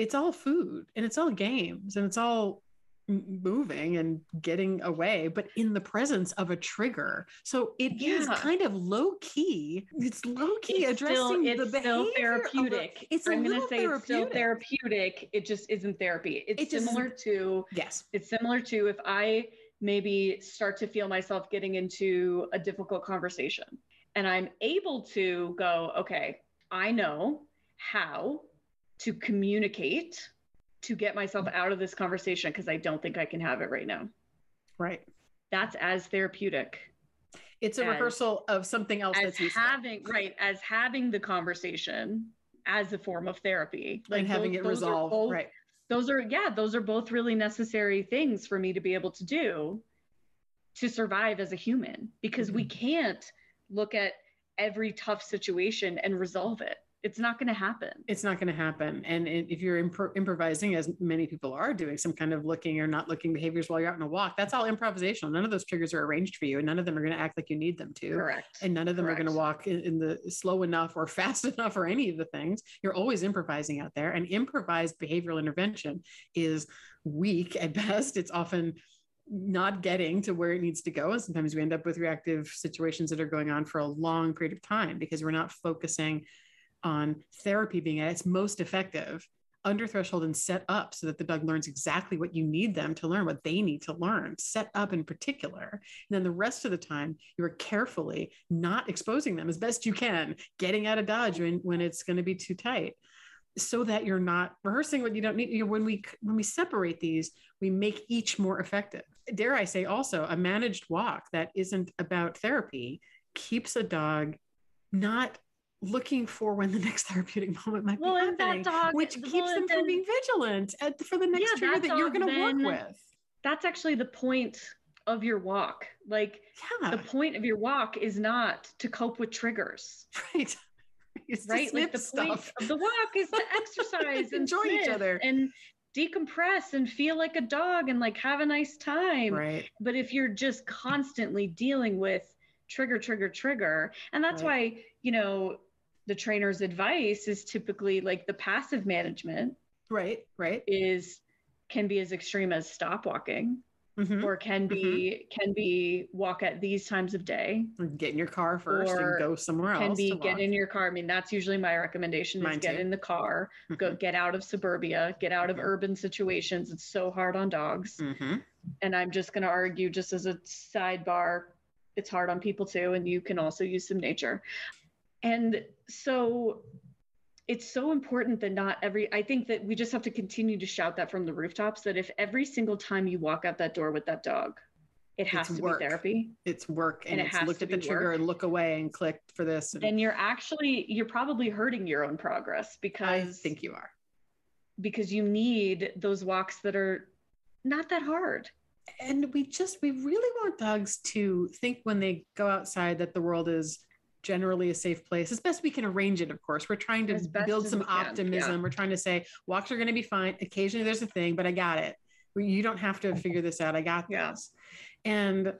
it's all food and it's all games and it's all moving and getting away but in the presence of a trigger. So it yeah. is kind of low key it's low key it's addressing still, the still therapeutic a, it's i'm going to say it's still therapeutic. it just isn't therapy. It's, it's similar just, to yes. it's similar to if i maybe start to feel myself getting into a difficult conversation and i'm able to go okay i know how to communicate to get myself out of this conversation because I don't think I can have it right now. Right. That's as therapeutic. It's a as, rehearsal of something else as that's having useful. right as having the conversation as a form of therapy, like and having those, it resolved. Both, right. Those are yeah, those are both really necessary things for me to be able to do to survive as a human because mm-hmm. we can't look at every tough situation and resolve it it's not going to happen. It's not going to happen. And if you're imp- improvising, as many people are doing, some kind of looking or not looking behaviors while you're out on a walk, that's all improvisational. None of those triggers are arranged for you, and none of them are going to act like you need them to. Correct. And none of them Correct. are going to walk in, in the slow enough or fast enough or any of the things. You're always improvising out there, and improvised behavioral intervention is weak at best. It's often not getting to where it needs to go. And sometimes we end up with reactive situations that are going on for a long period of time because we're not focusing on therapy being at its most effective under threshold and set up so that the dog learns exactly what you need them to learn, what they need to learn, set up in particular. And then the rest of the time, you are carefully not exposing them as best you can, getting out of dodge when, when it's going to be too tight so that you're not rehearsing what you don't need. You know, when we when we separate these, we make each more effective. Dare I say also a managed walk that isn't about therapy keeps a dog not looking for when the next therapeutic moment might well, be happening, dog, which keeps well, them then, from being vigilant at, for the next yeah, trigger that, that you're going to work with. That's actually the point of your walk. Like yeah. the point of your walk is not to cope with triggers. Right. right? Like the stuff. point of the walk is to exercise and enjoy each other and decompress and feel like a dog and like have a nice time. Right. But if you're just constantly dealing with trigger, trigger, trigger, and that's right. why, you know, the trainer's advice is typically like the passive management. Right, right. Is can be as extreme as stop walking mm-hmm. or can be mm-hmm. can be walk at these times of day get in your car first and go somewhere can else can be get in your car i mean that's usually my recommendation Mine is get too. in the car mm-hmm. go get out of suburbia get out of mm-hmm. urban situations it's so hard on dogs mm-hmm. and i'm just going to argue just as a sidebar it's hard on people too and you can also use some nature and so it's so important that not every i think that we just have to continue to shout that from the rooftops that if every single time you walk out that door with that dog it has it's to work. be therapy it's work and, and it it's look at the trigger work. and look away and click for this and, then you're actually you're probably hurting your own progress because i think you are because you need those walks that are not that hard and we just we really want dogs to think when they go outside that the world is generally a safe place. As best we can arrange it of course. We're trying to build some optimism yeah. we're trying to say walks are going to be fine. Occasionally there's a thing but i got it. You don't have to figure this out. I got yeah. this. And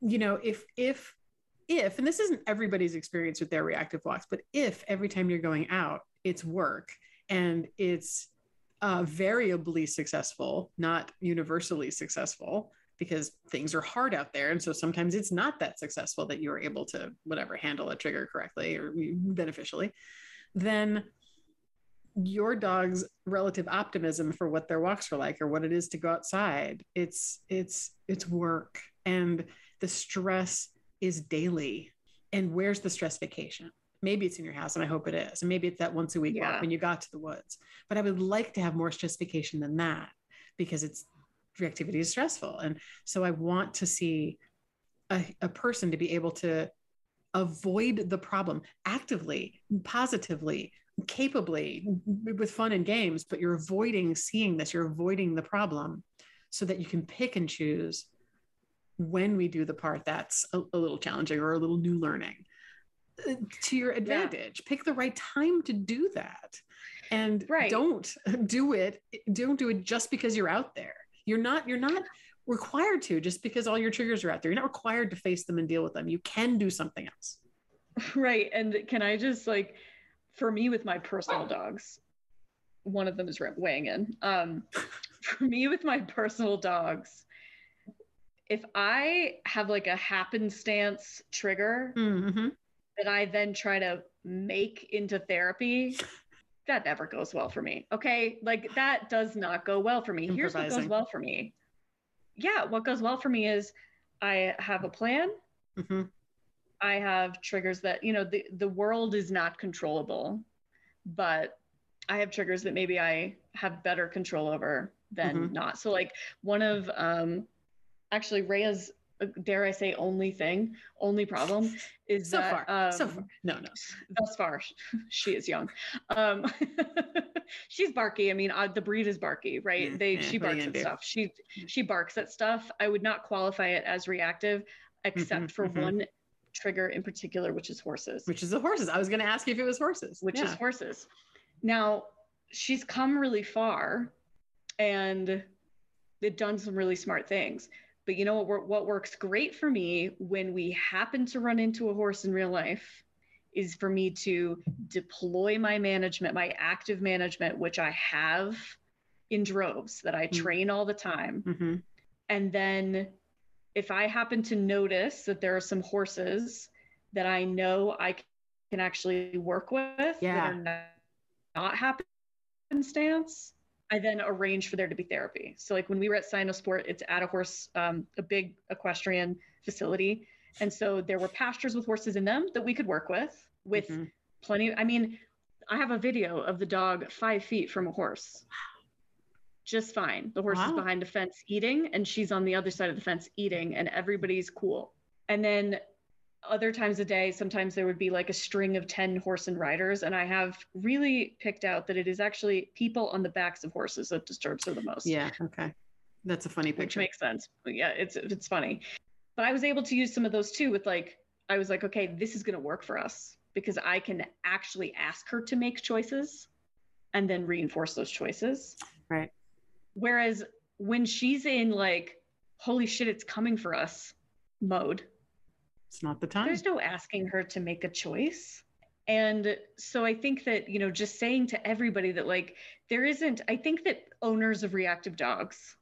you know if if if and this isn't everybody's experience with their reactive walks but if every time you're going out it's work and it's uh, variably successful not universally successful because things are hard out there. And so sometimes it's not that successful that you are able to, whatever, handle a trigger correctly or beneficially. Then your dog's relative optimism for what their walks are like or what it is to go outside it's it's it's work and the stress is daily and where's the stress vacation maybe it's in your house and i hope it is and maybe it's that once a week yeah. walk when you got to the woods but i would like to have more stress vacation than that because it's reactivity is stressful. And so I want to see a, a person to be able to avoid the problem actively, positively, capably, with fun and games, but you're avoiding seeing this, you're avoiding the problem so that you can pick and choose when we do the part that's a, a little challenging or a little new learning uh, to your advantage. Yeah. Pick the right time to do that. And right. don't do it, don't do it just because you're out there. You're not you're not required to just because all your triggers are out there. You're not required to face them and deal with them. You can do something else. Right. And can I just like for me with my personal dogs, one of them is weighing in. Um, for me with my personal dogs, if I have like a happenstance trigger mm-hmm. that I then try to make into therapy, that never goes well for me. Okay. Like that does not go well for me. Here's what goes well for me. Yeah. What goes well for me is I have a plan. Mm-hmm. I have triggers that, you know, the, the world is not controllable, but I have triggers that maybe I have better control over than mm-hmm. not. So like one of, um, actually Rhea's dare I say, only thing, only problem is so that, far. Um, so far, no, no. Thus far, she is young. Um, she's barky. I mean, uh, the breed is barky, right? They yeah, she barks at do? stuff. She she barks at stuff. I would not qualify it as reactive, except mm-hmm, for mm-hmm. one trigger in particular, which is horses. Which is the horses. I was going to ask you if it was horses. Which yeah. is horses. Now she's come really far, and they've done some really smart things but you know what, what works great for me when we happen to run into a horse in real life is for me to deploy my management, my active management, which I have in droves that I mm-hmm. train all the time. Mm-hmm. And then if I happen to notice that there are some horses that I know I can actually work with yeah. that are not, not happenstance, I then arranged for there to be therapy. So like when we were at Cynosport, it's at a horse, um, a big equestrian facility. And so there were pastures with horses in them that we could work with, with mm-hmm. plenty. I mean, I have a video of the dog five feet from a horse. Just fine. The horse wow. is behind a fence eating, and she's on the other side of the fence eating, and everybody's cool. And then other times a day, sometimes there would be like a string of 10 horse and riders. And I have really picked out that it is actually people on the backs of horses that disturbs her the most. Yeah. Okay. That's a funny picture. Which makes sense. Yeah, it's it's funny. But I was able to use some of those too with like, I was like, okay, this is gonna work for us because I can actually ask her to make choices and then reinforce those choices. Right. Whereas when she's in like, holy shit, it's coming for us mode, it's not the time. There's no asking her to make a choice. And so I think that, you know, just saying to everybody that like there isn't, I think that owners of reactive dogs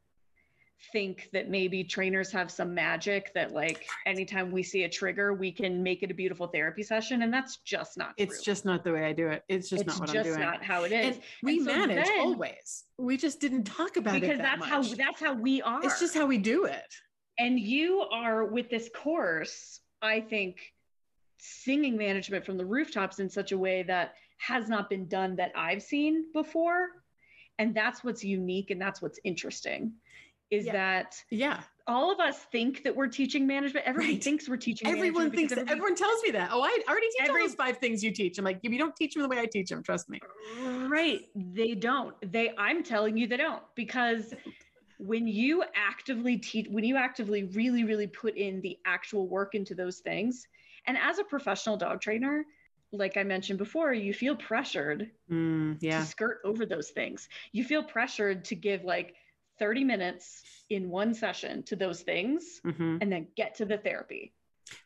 think that maybe trainers have some magic that like anytime we see a trigger we can make it a beautiful therapy session and that's just not it's true. just not the way i do it it's just it's not what just i'm doing not how it is and we and so manage then, always we just didn't talk about because it that that's much. how that's how we are it's just how we do it and you are with this course i think singing management from the rooftops in such a way that has not been done that i've seen before. And that's what's unique and that's what's interesting is yeah. that yeah. all of us think that we're teaching management. Everyone right. thinks we're teaching everyone thinks that everyone tells me that. Oh i already teach every, all those five things you teach. I'm like if you don't teach them the way i teach them trust me. Right. They don't. They i'm telling you they don't because when you actively teach when you actively really really put in the actual work into those things and as a professional dog trainer like I mentioned before, you feel pressured mm, yeah. to skirt over those things. You feel pressured to give like 30 minutes in one session to those things mm-hmm. and then get to the therapy.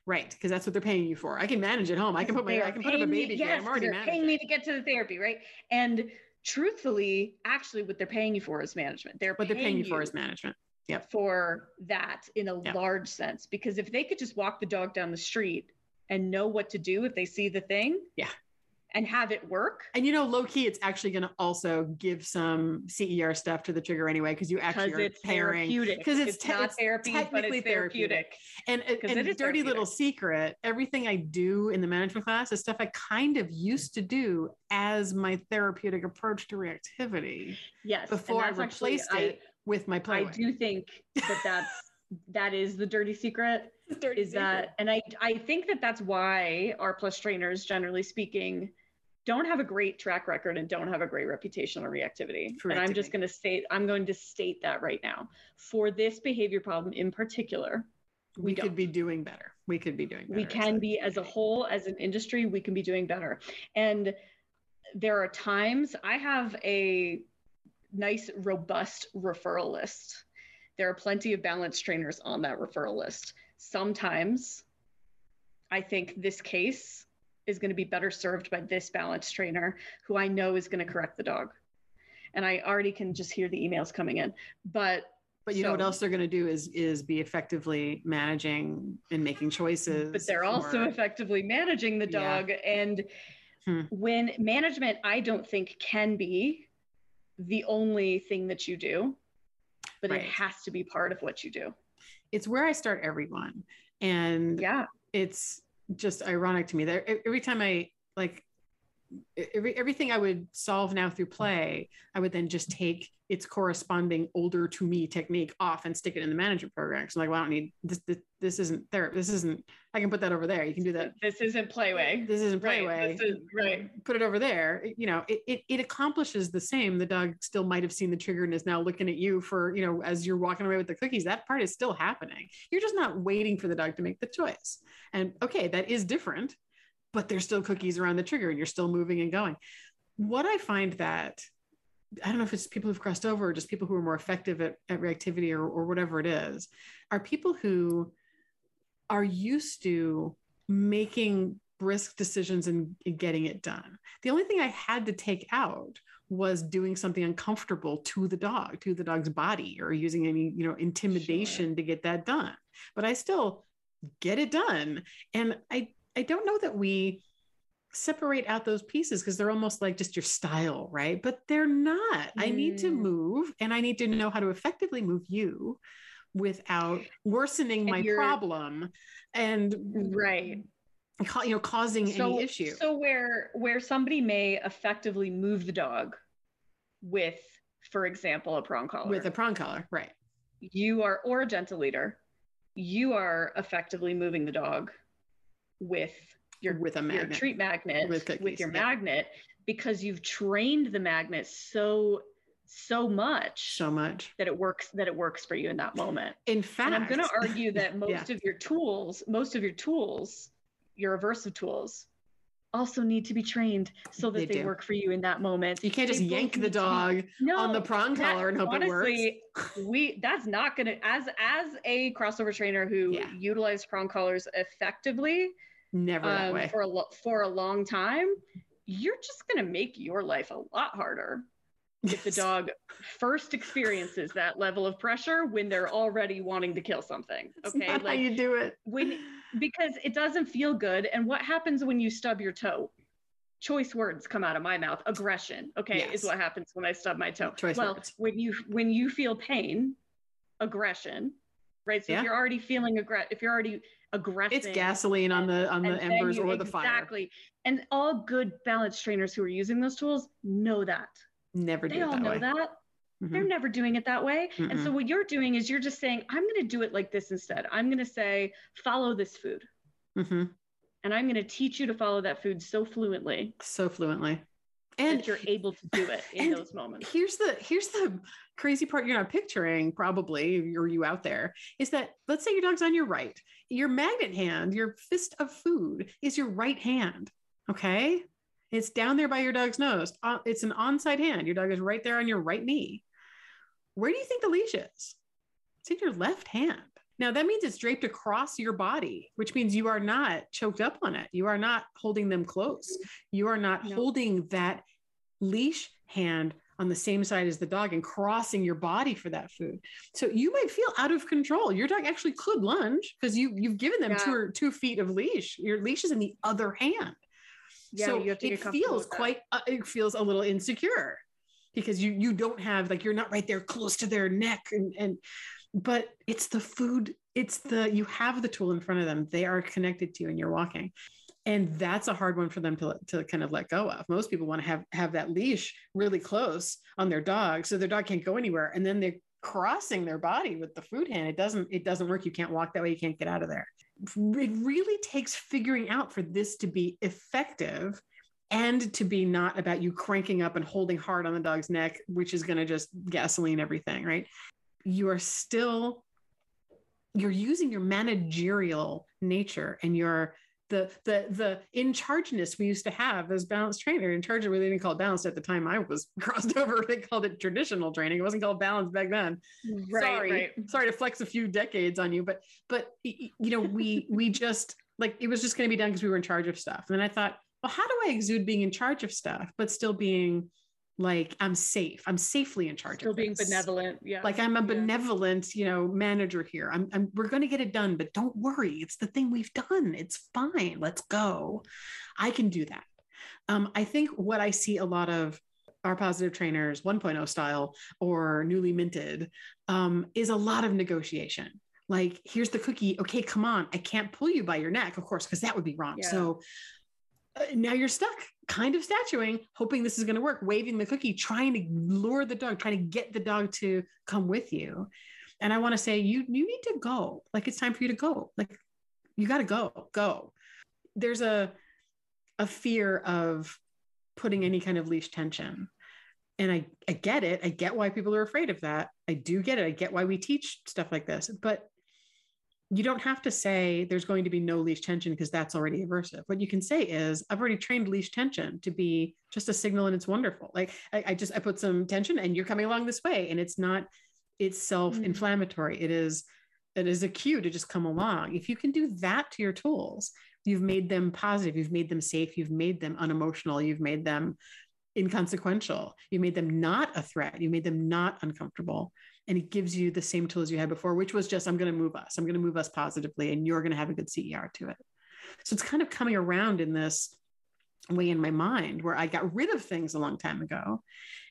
Right, because that's what they're paying you for. I can manage at home. I can put my I can put up a baby. Me, yes, I'm already they're paying me to get to the therapy, right? And truthfully, actually, what they're paying you for is management. They're what they're paying you for is management. Yep. For that, in a yep. large sense, because if they could just walk the dog down the street and know what to do if they see the thing, yeah, and have it work. And you know, low key, it's actually going to also give some CER stuff to the trigger anyway, because you actually are it's pairing because it's, it's te- not therapy, technically but it's therapeutic. therapeutic. And, and, and dirty little secret, everything I do in the management class is stuff I kind of used to do as my therapeutic approach to reactivity. Yes, before I replaced actually, it I, with my play. I do think that that's that is the dirty secret. dirty is secret. that, and I I think that that's why R plus trainers, generally speaking don't have a great track record and don't have a great reputational on reactivity. And I'm just going to state, I'm going to state that right now. For this behavior problem in particular, we, we could be doing better. We could be doing better. We can be, as a whole, as an industry, we can be doing better. And there are times I have a nice, robust referral list. There are plenty of balance trainers on that referral list. Sometimes I think this case is going to be better served by this balance trainer who I know is going to correct the dog. And I already can just hear the emails coming in. But but you so, know what else they're going to do is is be effectively managing and making choices. But they're for, also effectively managing the dog. Yeah. And hmm. when management, I don't think can be the only thing that you do, but right. it has to be part of what you do. It's where I start everyone. And yeah, it's just ironic to me that every time I like every, everything I would solve now through play, I would then just take its corresponding older to me technique off and stick it in the management program. So I'm like, well, I don't need this. This, this isn't there. This isn't. I can put that over there. You can do that. This isn't playway. This isn't playway. Right. This is, right. Put it over there. You know, it, it it accomplishes the same. The dog still might have seen the trigger and is now looking at you for you know as you're walking away with the cookies. That part is still happening. You're just not waiting for the dog to make the choice. And okay, that is different but there's still cookies around the trigger and you're still moving and going. What I find that I don't know if it's people who've crossed over or just people who are more effective at, at reactivity or, or whatever it is, are people who are used to making brisk decisions and, and getting it done. The only thing I had to take out was doing something uncomfortable to the dog, to the dog's body, or using any, you know, intimidation sure. to get that done. But I still get it done. And I I don't know that we separate out those pieces because they're almost like just your style, right? But they're not. Mm. I need to mm. move and I need to know how to effectively move you without worsening my problem and right you know causing so, any issue so where where somebody may effectively move the dog with for example a prong collar with a prong collar right you are or a gentle leader you are effectively moving the dog with your with a magnet. your treat magnet with, cookies, with your yeah. magnet because you've trained the magnet so so much so much that it works that it works for you in that moment in fact and i'm going to argue that most yeah. of your tools most of your tools your aversive tools also need to be trained so that they, they work for you in that moment. You can't just yank the dog no, on the prong collar and hope honestly, it works. we that's not gonna as as a crossover trainer who yeah. utilized prong collars effectively never that um, way. for a for a long time, you're just gonna make your life a lot harder if the dog first experiences that level of pressure when they're already wanting to kill something. Okay, like how you do it when because it doesn't feel good. And what happens when you stub your toe? Choice words come out of my mouth. Aggression, okay, yes. is what happens when I stub my toe. Choice well, words. when you when you feel pain, aggression, right? So yeah. if you're already feeling aggressive, if you're already aggressive, it's gasoline on the on the embers you, or the fire. Exactly. And all good balance trainers who are using those tools know that Never do they all that know way. that. Mm-hmm. They're never doing it that way. mm And so what you're doing is you're just saying, I'm going to do it like this instead. I'm going to say, follow this food. Mm-hmm. And I'm going to teach you to follow that food so fluently. So fluently. And you're able to do it in those moments. Here's the here's the crazy part you're not picturing, probably, or you out there, is that let's say your dog's on your right. Your magnet hand, your fist of food, is your right hand. Okay. It's down there by your dog's nose. Uh, it's an onside hand. Your dog is right there on your right knee. Where do you think the leash is? It's in your left hand. Now, that means it's draped across your body, which means you are not choked up on it. You are not holding them close. You are not no. holding that leash hand on the same side as the dog and crossing your body for that food. So you might feel out of control. Your dog actually could lunge because you you've given them yeah. two or two feet of leash. Your leash is in the other hand. Yeah, so it feels quite uh, it feels a little insecure because you you don't have like you're not right there close to their neck and and but it's the food it's the you have the tool in front of them they are connected to you and you're walking. And that's a hard one for them to, to kind of let go of. Most people want to have have that leash really close on their dog so their dog can't go anywhere and then they're crossing their body with the food hand. It doesn't it doesn't work. You can't walk that way. You can't get out of there. It really takes figuring out for this to be effective and to be not about you cranking up and holding hard on the dog's neck, which is going to just gasoline everything, right? You are still you're using your managerial nature and your the the the in chargeness we used to have as balance trainer in charge of they didn't call it balanced at the time I was crossed over they called it traditional training. It wasn't called balance back then. Right, sorry right. sorry to flex a few decades on you but but you know we we just like it was just going to be done because we were in charge of stuff. And then I thought well how do I exude being in charge of stuff but still being like I'm safe. I'm safely in charge Still of being this. benevolent. Yeah. Like I'm a benevolent, you know, manager here. I'm, I'm we're going to get it done, but don't worry. It's the thing we've done. It's fine. Let's go. I can do that. Um, I think what I see a lot of our positive trainers 1.0 style or newly minted um, is a lot of negotiation like here's the cookie okay come on i can't pull you by your neck of course because that would be wrong yeah. so Uh, now you're stuck kind of statuing, hoping this is going to work, waving the cookie, trying to lure the dog, trying to get the dog to come with you. And I want to say, you you need to go. Like it's time for you to go. Like you got to go. Go. There's a a fear of putting any kind of leash tension. And I, I get it. I get why people are afraid of that. I do get it. I get why we teach stuff like this. But you don't have to say there's going to be no leash tension because that's already aversive. What you can say is, I've already trained leash tension to be just a signal and it's wonderful. Like I, I just I put some tension and you're coming along this way, and it's not it's self-inflammatory. Mm-hmm. It is it is a cue to just come along. If you can do that to your tools, you've made them positive, you've made them safe, you've made them unemotional, you've made them inconsequential, you made them not a threat, you made them not uncomfortable and it gives you the same tools you had before, which was just, I'm going to move us, I'm going to move us positively, and you're going to have a good CER to it. So it's kind of coming around in this way in my mind where I got rid of things a long time ago.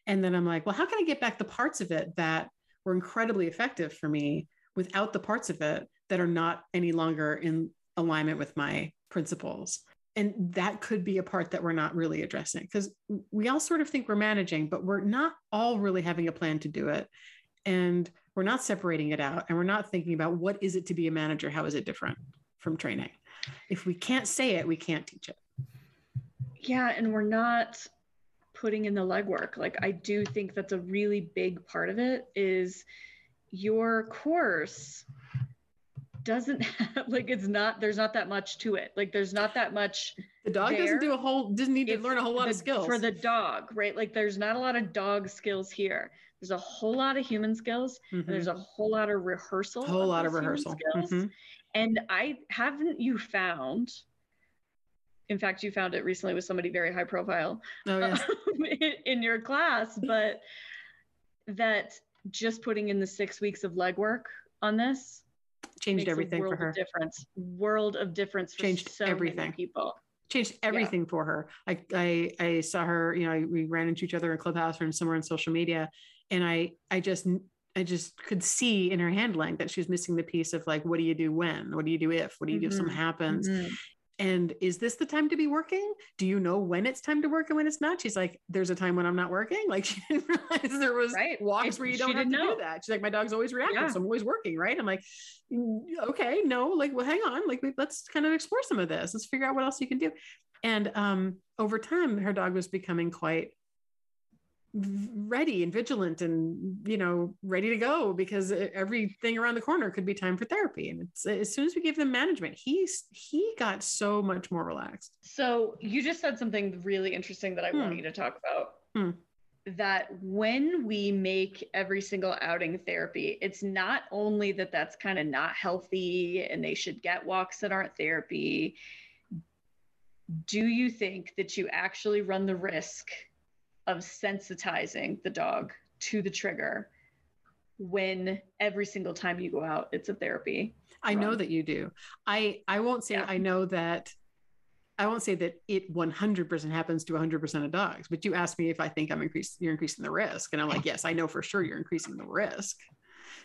And then I'm like, well, how can I get back the parts of it that were incredibly effective for me without the parts of it that are not any longer in alignment with my principles? And that could be a part that we're not really addressing because we all sort of think we're managing, but we're not all really having a plan to do it and we're not separating it out and we're not thinking about what is it to be a manager how is it different from training? If we can't say it we can't teach it. Yeah and we're not putting in the legwork. Like i do think that's a really big part of it is your course doesn't have, like it's not there's not that much to it. Like there's not that much the dog there, doesn't do a whole doesn't need to learn a whole lot the, of skills. for the dog right? Like there's not a lot of dog skills here there's a whole lot of human skills mm-hmm. and there's a whole lot of rehearsal a whole of lot of rehearsal mm-hmm. and i haven't you found in fact you found it recently with somebody very high profile oh, yes. in, in your class but that just putting in the six weeks of legwork on this changed everything for her. difference, world of difference. changed so everything. people changed everything yeah. for her. I, I I saw her. You know, we ran into each other in clubhouse or somewhere on social media, and I I just I just could see in her handling that she was missing the piece of like, what do you do when? What do you do if? What do you mm-hmm. do if something mm-hmm. happens? Mm-hmm and is this the time to be working do you know when it's time to work and when it's not she's like there's a time when i'm not working like she didn't realize there was right. walks where you don't have to know. do that she's like my dog's always reacting yeah. so i'm always working right i'm like mm, okay no like well hang on like let's kind of explore some of this let's figure out what else you can do and um over time her dog was becoming quite ready and vigilant and you know ready to go because everything around the corner could be time for therapy and it's as soon as we gave them management he's he got so much more relaxed so you just said something really interesting that i hmm. want you to talk about hmm. that when we make every single outing therapy it's not only that that's kind of not healthy and they should get walks that aren't therapy do you think that you actually run the risk of sensitizing the dog to the trigger when every single time you go out it's a therapy i run. know that you do i i won't say yeah. i know that i won't say that it 100% happens to 100% of dogs but you asked me if i think i'm increasing you're increasing the risk and i'm like yes i know for sure you're increasing the risk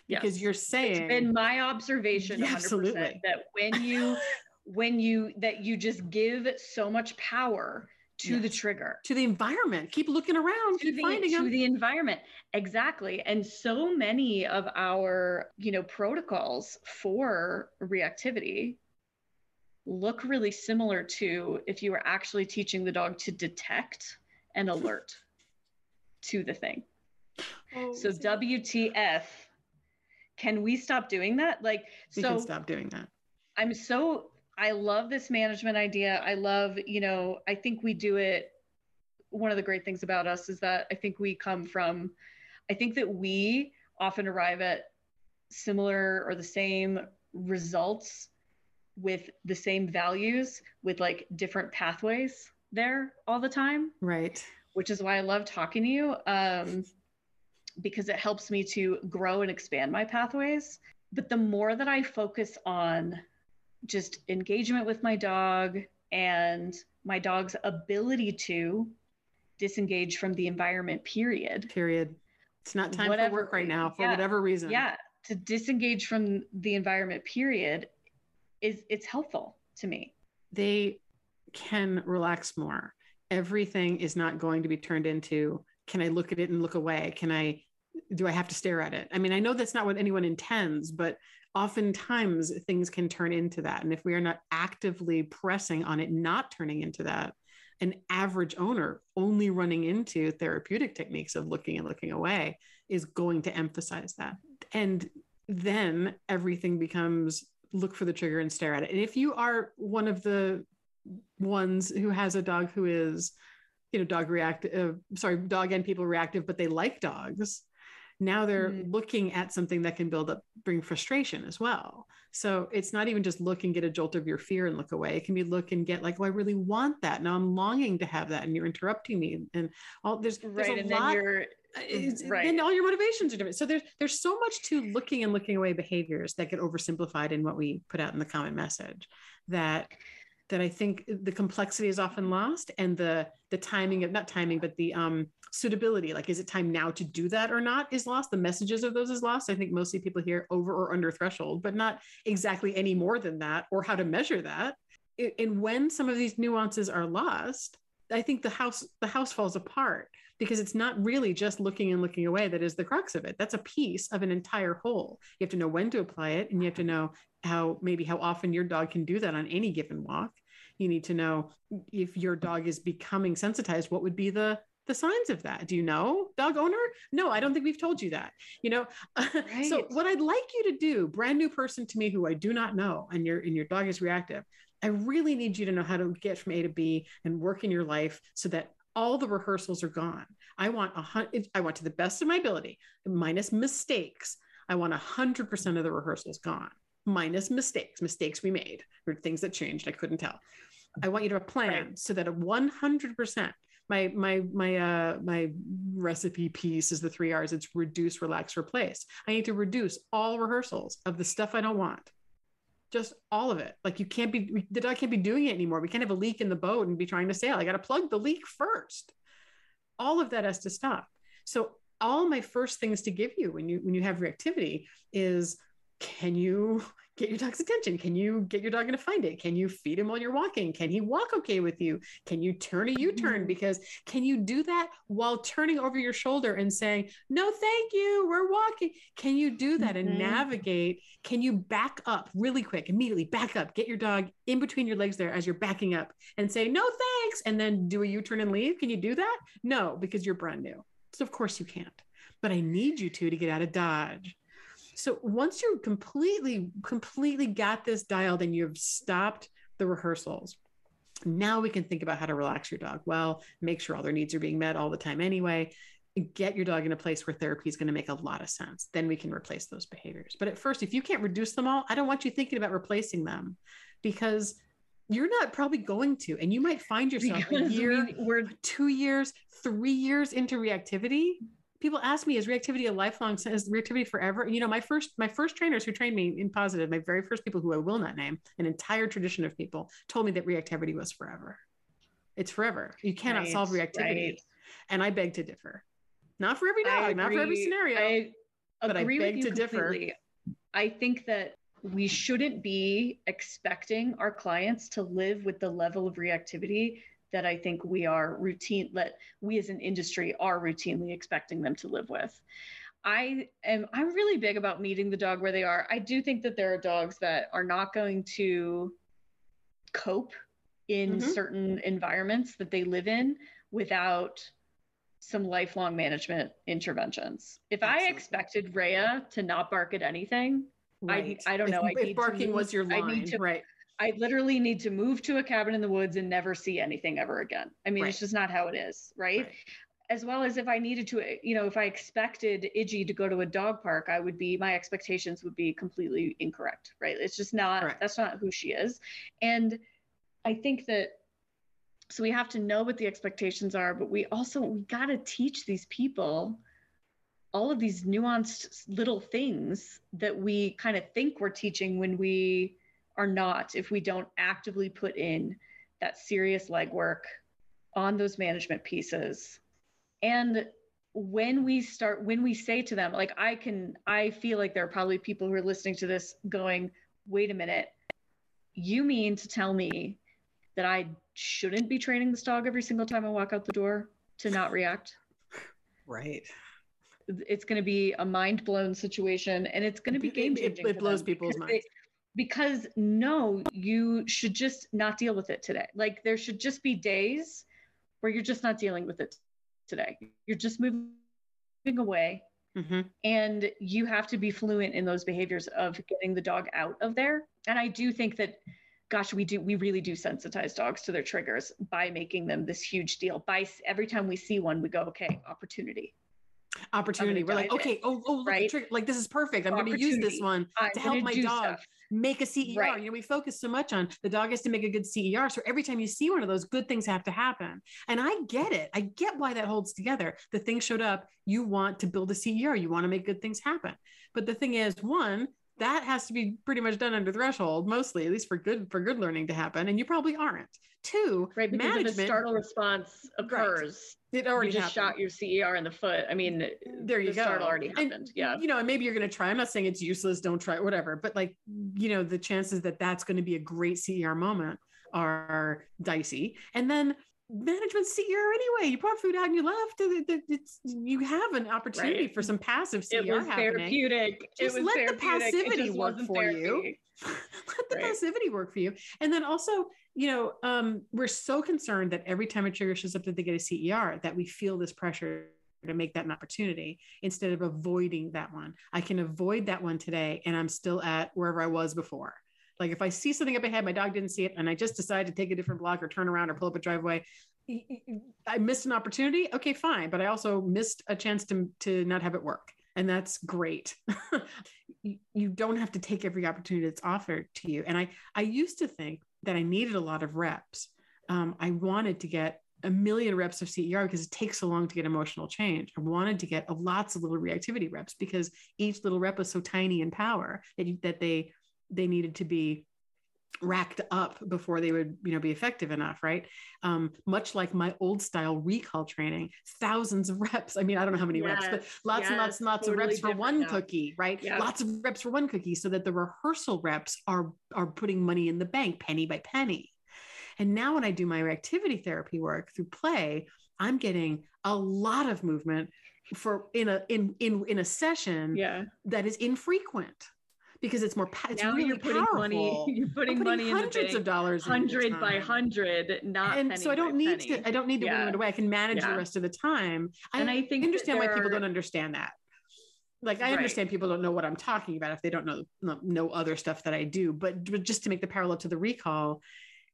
because you're saying it's been my observation yeah, absolutely that when you when you that you just give so much power to yes. the trigger. To the environment. Keep looking around. To keep the, finding to them. the environment. Exactly. And so many of our you know protocols for reactivity look really similar to if you were actually teaching the dog to detect and alert to the thing. Oh, so wtf can we stop doing that? Like we so stop doing that. I'm so I love this management idea. I love, you know, I think we do it. One of the great things about us is that I think we come from, I think that we often arrive at similar or the same results with the same values with like different pathways there all the time. Right. Which is why I love talking to you um, because it helps me to grow and expand my pathways. But the more that I focus on just engagement with my dog and my dog's ability to disengage from the environment period. Period. It's not time whatever, for work right now for yeah, whatever reason. yeah. To disengage from the environment period is it's helpful to me. They can relax more. Everything is not going to be turned into can i look at it and look away? Can i do i have to stare at it? I mean i know that's not what anyone intends but oftentimes things can turn into that. And if we are not actively pressing on it not turning into that, an average owner only running into therapeutic techniques of looking and looking away is going to emphasize that. And then everything becomes look for the trigger and stare at it. And if you are one of the ones who has a dog who is, you know, dog reactive, uh, sorry, dog and people reactive, but they like dogs, now they're mm-hmm. looking at something that can build up bring frustration as well. So it's not even just look and get a jolt of your fear and look away. It can be look and get like oh i really want that. Now i'm longing to have that and you're interrupting me and all there's, there's right, a and lot then you're uh, right. and all your motivations are different. So there's there's so much to looking and looking away behaviors that get oversimplified in what we put out in the comment message that that I think the complexity is often lost and the the timing of not timing but the um suitability like is it time now to do that or not is lost the messages of those is lost I think mostly people hear over or under threshold but not exactly any more than that or how to measure that and when some of these nuances are lost I think the house the house falls apart because it's not really just looking and looking away that is the crux of it. That's a piece of an entire whole. You have to know when to apply it and you have to know how maybe how often your dog can do that on any given walk you need to know if your dog is becoming sensitized what would be the the signs of that? Do you know, dog owner? No, I don't think we've told you that. You know, right. so what I'd like you to do, brand new person to me who I do not know, and your and your dog is reactive. I really need you to know how to get from A to B and work in your life so that all the rehearsals are gone. I want a hundred. I want to the best of my ability, minus mistakes. I want a hundred percent of the rehearsals gone, minus mistakes, mistakes we made or things that changed. I couldn't tell. I want you to have a plan right. so that a one hundred percent. My my my uh my recipe piece is the three R's. It's reduce, relax, replace. I need to reduce all rehearsals of the stuff I don't want just all of it. Like you can't be the dog can't be doing it anymore. We can't have a leak in the boat and be trying to sail. I got to plug the leak first. All of that has to stop. So all my first things to give you when you when you have reactivity is can you get your dog's attention? Can you get your dog to find it? Can you feed him while you're walking? Can he walk okay with you? Can you turn a U turn? Mm-hmm. Because can you do that while turning over your shoulder and saying, No, thank you, we're walking? Can you do that mm-hmm. and navigate? Can you back up really quick, immediately back up, get your dog in between your legs there as you're backing up and say, No, thanks, and then do a U turn and leave? Can you do that? No, because you're brand new. So, of course, you can't. But I need you to to get out of Dodge. So once you're completely, completely got this dialed and you've stopped the rehearsals, now we can think about how to relax your dog well, make sure all their needs are being met all the time anyway. Get your dog in a place where therapy is going to make a lot of sense. Then we can replace those behaviors. But at first, if you can't reduce them all, I don't want you thinking about replacing them because you're not probably going to and you might find yourself because a year we, two years three years into reactivity people ask me, is reactivity a lifelong, is reactivity forever? You know, my first, my first trainers who trained me in positive, my very first people who I will not name, an entire tradition of people told me that reactivity was forever. It's forever. You cannot right, solve reactivity. Right. And I beg to differ. Not for every dog, not for every scenario. I but I beg to completely. differ. I think that we shouldn't be expecting our clients to live with the level of reactivity that I think we are routine that we as an industry are routinely expecting them to live with. I am I'm really big about meeting the dog where they are. I do think that there are dogs that are not going to cope in mm-hmm. certain environments that they live in without some lifelong management interventions. If Absolutely. I expected Rhea to not bark at anything, right. I I don't know. If, I if barking was your line, I need to, right? I literally need to move to a cabin in the woods and never see anything ever again. I mean, right. it's just not how it is, right? right? As well as if I needed to, you know, if I expected Iggy to go to a dog park, I would be, my expectations would be completely incorrect, right? It's just not, right. that's not who she is. And I think that, so we have to know what the expectations are, but we also, we got to teach these people all of these nuanced little things that we kind of think we're teaching when we are not if we don't actively put in that serious legwork on those management pieces. And when we start, when we say to them, like, I can, I feel like there are probably people who are listening to this going, wait a minute, you mean to tell me that I shouldn't be training this dog every single time I walk out the door to not react? Right it's going to be a mind blown situation and it's going to be game changing. It, it blows people's minds because no, you should just not deal with it today. Like there should just be days where you're just not dealing with it today. You're just moving away. Mm-hmm. And you have to be fluent in those behaviors of getting the dog out of there. And I do think that, gosh, we do, we really do sensitize dogs to their triggers by making them this huge deal. By every time we see one, we go, okay, opportunity opportunity. We're like, okay, oh, oh, right? like this is perfect. I'm going to use this one to help my dog. Stuff make a CER. Right. You know, we focus so much on the dog has to make a good CER. So every time you see one of those, good things have to happen. And I get it. I get why that holds together. The thing showed up. You want to build a CER. You want to make good things happen. But the thing is, one, that has to be pretty much done under threshold, mostly, at least for good for good learning to happen. And you probably aren't. Two, right? Because management, if a startle response occurs, right. it already you just happened. shot your CER in the foot. I mean, there you the go. Startle already happened. And, yeah, you know, and maybe you're going to try. I'm not saying it's useless. Don't try. Whatever. But like, you know, the chances that that's going to be a great CER moment are dicey. And then management CER anyway. You brought food out and you left. It's you have an opportunity right. for some passive CER it was happening. Therapeutic. Just it was let the passivity work for therapy. you. let the right. passivity work for you. And then also, you know, um, we're so concerned that every time a trigger shows up that they get a CER, that we feel this pressure to make that an opportunity instead of avoiding that one. I can avoid that one today and I'm still at wherever I was before. Like if I see something up ahead, my dog didn't see it, and I just decide to take a different block or turn around or pull up a driveway, I missed an opportunity. Okay, fine. But I also missed a chance to, to not have it work. And that's great. you don't have to take every opportunity that's offered to you. And I, I used to think that I needed a lot of reps. Um, I wanted to get a million reps of CER because it takes so long to get emotional change. I wanted to get lots of little reactivity reps because each little rep was so tiny in power that, you, that they they needed to be racked up before they would you know be effective enough right? Um, much like my old style recall training thousands of reps. I mean i don't know how many yes, reps but lots yes, and lots and lots totally of reps for one now. cookie right? Lots of reps for one cookie so that the rehearsal reps are are putting money in the bank penny by penny. And now when i do my activity therapy work through play i'm getting a lot of movement for in a in in in a session yeah. that is infrequent because it's more it's now really you're putting powerful. money you're putting, putting money hundreds of dollars hundred by hundred not and so i don't need penny. to i don't need to yeah. it away i can manage yeah. the rest of the time and i, I think understand why people don't understand that like i right. understand people don't know what i'm talking about if they don't know know other stuff that i do but, but just to make the parallel to the recall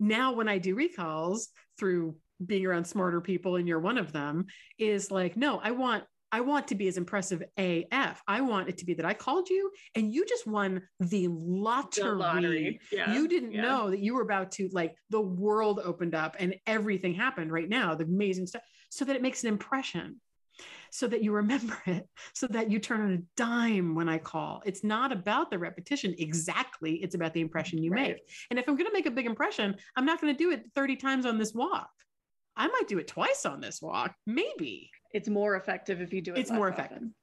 now when i do recalls through being around smarter people and you're one of them is like no i want I want to be as impressive AF. I want it to be that I called you and you just won the lottery. The lottery. Yeah. You didn't yeah. know that you were about to like the world opened up and everything happened right now, the amazing stuff, so that it makes an impression, so that you remember it, so that you turn on a dime when I call. It's not about the repetition exactly, it's about the impression you right. make. And if I'm going to make a big impression, I'm not going to do it 30 times on this walk. I might do it twice on this walk, maybe it's more effective if you do it. It's more effective. Often.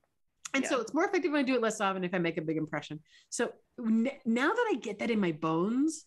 And yeah. so it's more effective when I do it less often if I make a big impression. So n- now that I get that in my bones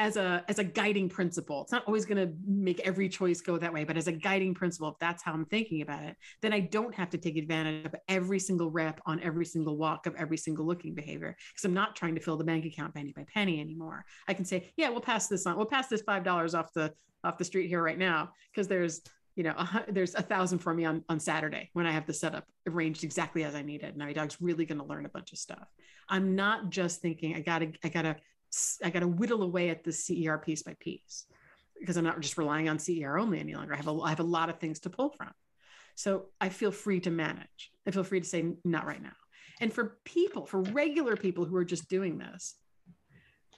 as a as a guiding principle, it's not always going to make every choice go that way, but as a guiding principle, if that's how I'm thinking about it, then I don't have to take advantage of every single rep on every single walk of every single looking behavior because I'm not trying to fill the bank account penny by penny anymore. I can say, yeah, we'll pass this on. We'll pass this five dollars off the off the street here right now because there's you know, a, there's a thousand for me on, on Saturday when I have the setup arranged exactly as I need it. Now my dog's really going to learn a bunch of stuff. I'm not just thinking I gotta, I gotta, I gotta whittle away at the CER piece by piece because I'm not just relying on CER only any longer. I have a, I have a lot of things to pull from. So I feel free to manage. I feel free to say not right now. And for people, for regular people who are just doing this,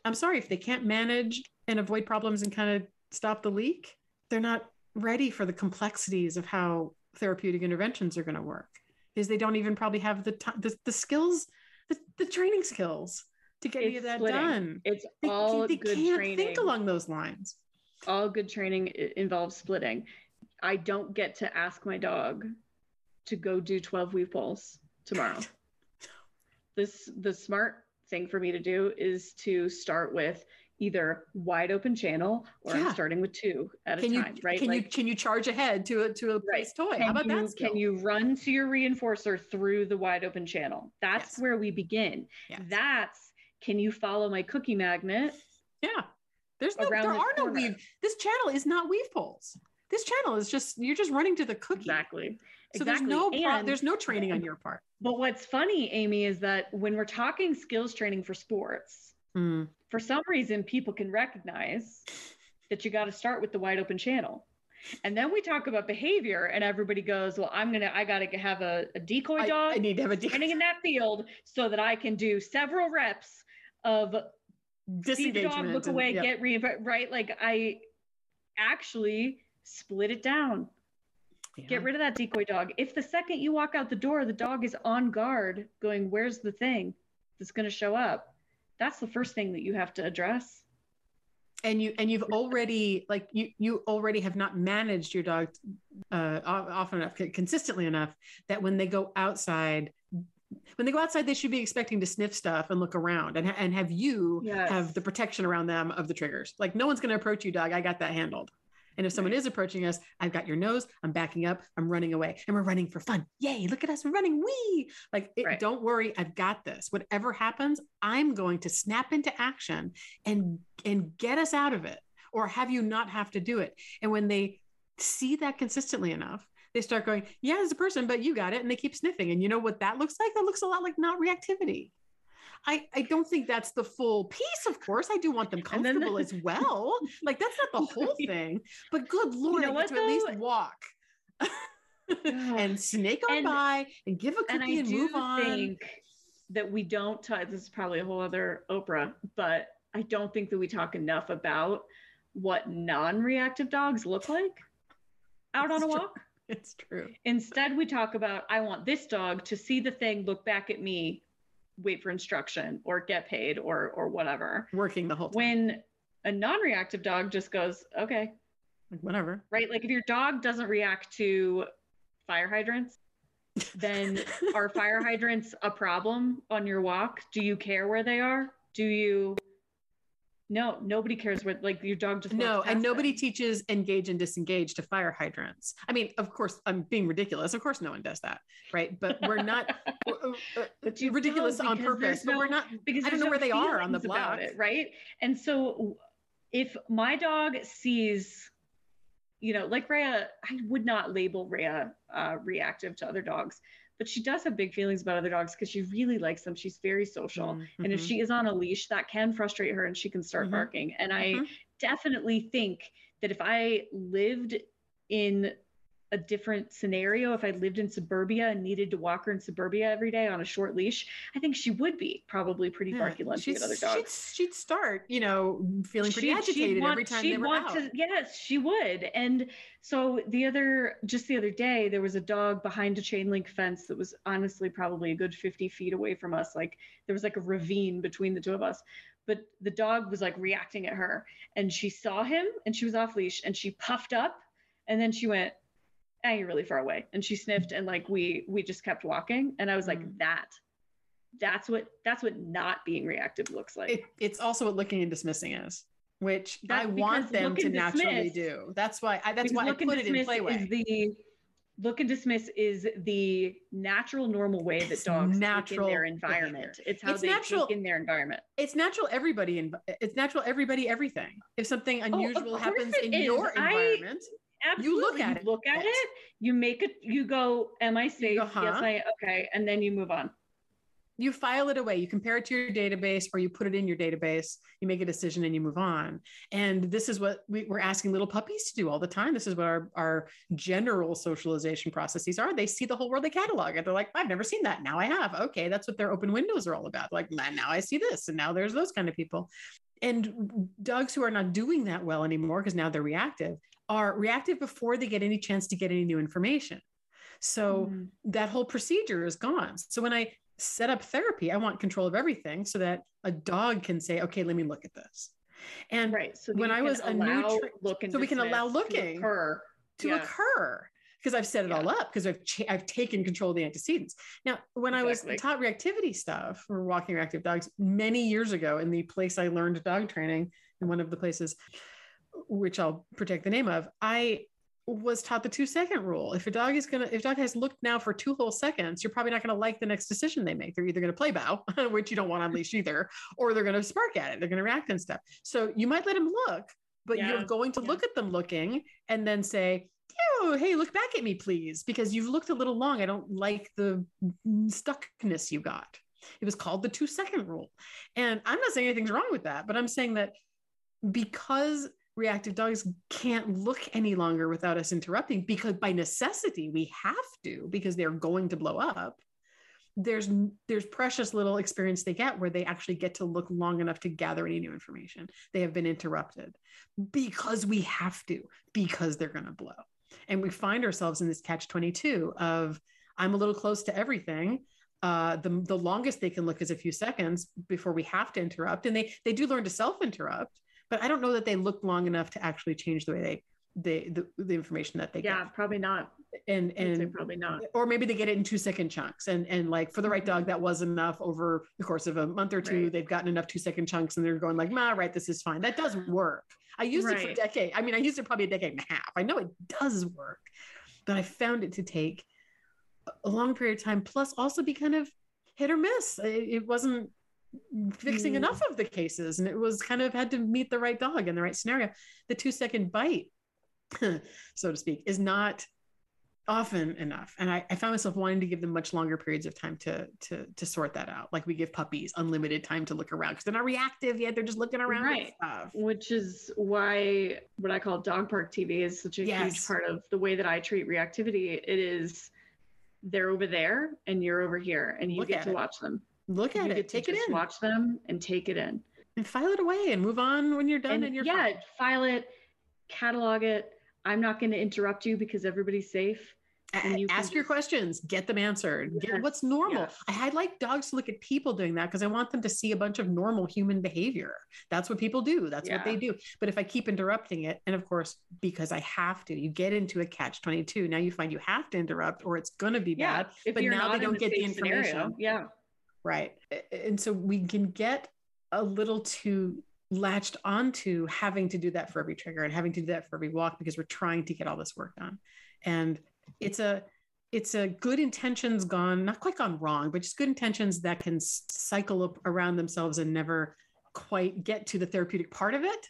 I'm sorry if they can't manage and avoid problems and kind of stop the leak, they're not ready for the complexities of how therapeutic interventions are going to work is they don't even probably have the time the, the skills the, the training skills to get it's any of that splitting. done it's they, all they, good can't training. think along those lines all good training involves splitting i don't get to ask my dog to go do 12 weave poles tomorrow this the smart thing for me to do is to start with either wide open channel or yeah. I'm starting with two at can a time, you, right? Can like, you can you charge ahead to a to a right. toy? Can How about you, that? Skill? Can you run to your reinforcer through the wide open channel? That's yes. where we begin. Yes. That's can you follow my cookie magnet? Yeah. There's no there are corner. no weave. This channel is not weave poles. This channel is just you're just running to the cookie. Exactly. So exactly. there's no pro- there's no training on your part. But what's funny, Amy, is that when we're talking skills training for sports, Mm. For some reason, people can recognize that you got to start with the wide open channel. And then we talk about behavior, and everybody goes, "Well, I'm gonna, I gotta have a, a decoy dog. I, I need to have a decoy in that field so that I can do several reps of see the dog look away, and, get re right. Like I actually split it down. Yeah. Get rid of that decoy dog. If the second you walk out the door, the dog is on guard, going, "Where's the thing that's going to show up?" That's the first thing that you have to address. And you and you've already like you you already have not managed your dog uh, often enough consistently enough that when they go outside when they go outside they should be expecting to sniff stuff and look around and, and have you yes. have the protection around them of the triggers. Like no one's going to approach you dog i got that handled And if someone is approaching us, I've got your nose, I'm backing up, I'm running away, and we're running for fun. Yay, look at us, we're running. Wee! Like, it, right. don't worry, I've got this. Whatever happens, I'm going to snap into action and and get us out of it or have you not have to do it. And when they see that consistently enough, they start going, Yeah, as a person, but you got it. And they keep sniffing. And you know what that looks like? That looks a lot like not reactivity. I, I don't think that's the full piece, of course. I do want them comfortable as well. Like that's not the whole thing. But good lord, you know what, to at least walk. and snake on and, by and give a cookie and, and move on. Think that we don't talk this is probably a whole other Oprah, but I don't think that we talk enough about what non-reactive dogs look like out on a walk. It's true. Instead, we talk about I want this dog to see the thing, look back at me, wait for instruction, or get paid, or or whatever. Working the whole time. When a non-reactive dog just goes, okay, Like whatever. Right? Like if your dog doesn't react to fire hydrants, then are fire hydrants a problem on your walk? Do you care where they are? Do you no, nobody cares what like your dog just no, and nobody them. teaches engage and disengage to fire hydrants. I mean, of course, I'm being ridiculous. Of course, no one does that, right? But we're not uh, uh, but you ridiculous on purpose. But no, we're not because I don't know no where they are on the block, it, right? And so, if my dog sees, you know, like Rhea, I would not label Rhea uh, reactive to other dogs but she does have big feelings about other dogs because she really likes them. She's very social. Mm-hmm. And if mm-hmm. she is on a leash, that can frustrate her and she can start mm-hmm. barking. And I mm-hmm. definitely think that if I lived in a different scenario, if I lived in suburbia and needed to walk her in suburbia every day on a short leash, I think she would be probably pretty yeah, barky lunchy at other dogs. She'd, she'd, start, you know, feeling pretty she'd, agitated she'd want, every time they were out. To, yes, she would. And so the other, just the other day, there was a dog behind a chain link fence that was honestly probably a good 50 feet away from us. Like there was like a ravine between the two of us but the dog was like reacting at her and she saw him and she was off leash and she puffed up and then she went ah, you're really far away. And she sniffed and like we we just kept walking. And I was like, mm. that that's what that's what not being reactive looks like. It, it's also what looking and dismissing is, which that's I want them to naturally do. That's why I that's why I put it in playway. Is the look and dismiss is the natural normal way that dogs natural in their environment it's how it's they natural in their environment it's natural everybody in it's natural everybody everything if something oh, unusual oh, happens in is. your environment I, Absolutely. You look at you it. Look at it. You make it. You go. Am I safe? Go, huh? Yes, I. Okay, and then you move on. You file it away. You compare it to your database, or you put it in your database. You make a decision, and you move on. And this is what we, we're asking little puppies to do all the time. This is what our our general socialization processes are. They see the whole world. They catalog it. They're like, I've never seen that. Now I have. Okay, that's what their open windows are all about. Like now I see this, and now there's those kind of people and dogs who are not doing that well anymore because now they're reactive are reactive before they get any chance to get any new information. So mm. that whole procedure is gone. So when I set up therapy, I want control of everything so that a dog can say, okay, let me look at this. And right. So when I was a new, tra- look so we can allow looking to occur, to yeah. occur because I've set it yeah. all up because I've I've taken control of the antecedents. Now, when exactly. I was taught reactivity stuff for walking reactive dogs many years ago in the place I learned dog training in one of the places, which I'll protect the name of, I was taught the two second rule. If a dog is gonna, if dog has looked now for two whole seconds, you're probably not gonna like the next decision they make. They're either gonna play bow, which you don't want on leash either, or they're gonna spark at it. They're gonna react and stuff. So you might let them look, but yeah. you're going to yeah. look at them looking and then say, oh, hey, look back at me, please, because you've looked a little long. I don't like the stuckness you got. It was called the two second rule. And I'm not saying anything's wrong with that, but I'm saying that because reactive dogs can't look any longer without us interrupting because by necessity we have to because they're going to blow up. There's there's precious little experience they get where they actually get to look long enough to gather any new information. They have been interrupted because we have to because they're going to blow. And we find ourselves in this catch 22 of i'm a little close to everything. Uh, the, the longest they can look is a few seconds before we have to interrupt. And they they do learn to self interrupt but I don't know that they look long enough to actually change the way they they the, the information that they yeah get. Yeah, probably not and and probably not or maybe they get it in two second chunks and and like for the right dog mm-hmm. that was enough over the course of a month or two right. they've gotten enough two second chunks and they're going like nah right this is fine that doesn't work i used right. it for a decade i mean i used it probably a decade and a half i know it does work but i found it to take a long period of time plus also be kind of hit or miss it, it wasn't fixing enough of the cases and it was kind of had to meet the right dog in the right scenario. The two second bite so to speak is not often enough. And I, I, found myself wanting to give them much longer periods of time to to to sort that out. Like we give puppies unlimited time to look around because they're not reactive yet. They're just looking around right. which is why what i call dog park tv is such a yes. huge part of the way that i treat reactivity. It is they're over there and you're over here and you look get to it. watch them look at you it take it in watch them and take it in and file it away and move on when you're done and, and you're yeah fine. file it catalog it I'm not going to interrupt you because everybody's safe. And you ask your questions, get them answered. Yes. Get what's normal. Yes. I, like dogs to look at people doing that because I want them to see a bunch of normal human behavior. That's what people do. That's yeah. what they do. But if I keep interrupting it, and of course, because I have to, you get into a catch 22. Now you find you have to interrupt or it's going to be yeah. bad. If but now they don't get the information. Scenario. Yeah. Right. And so we can get a little too latched onto having to do that for every trigger and having to do that for every walk because we're trying to get all this work done. And it's a it's a good intentions gone not quite gone wrong, but just good intentions that can cycle around themselves and never quite get to the therapeutic part of it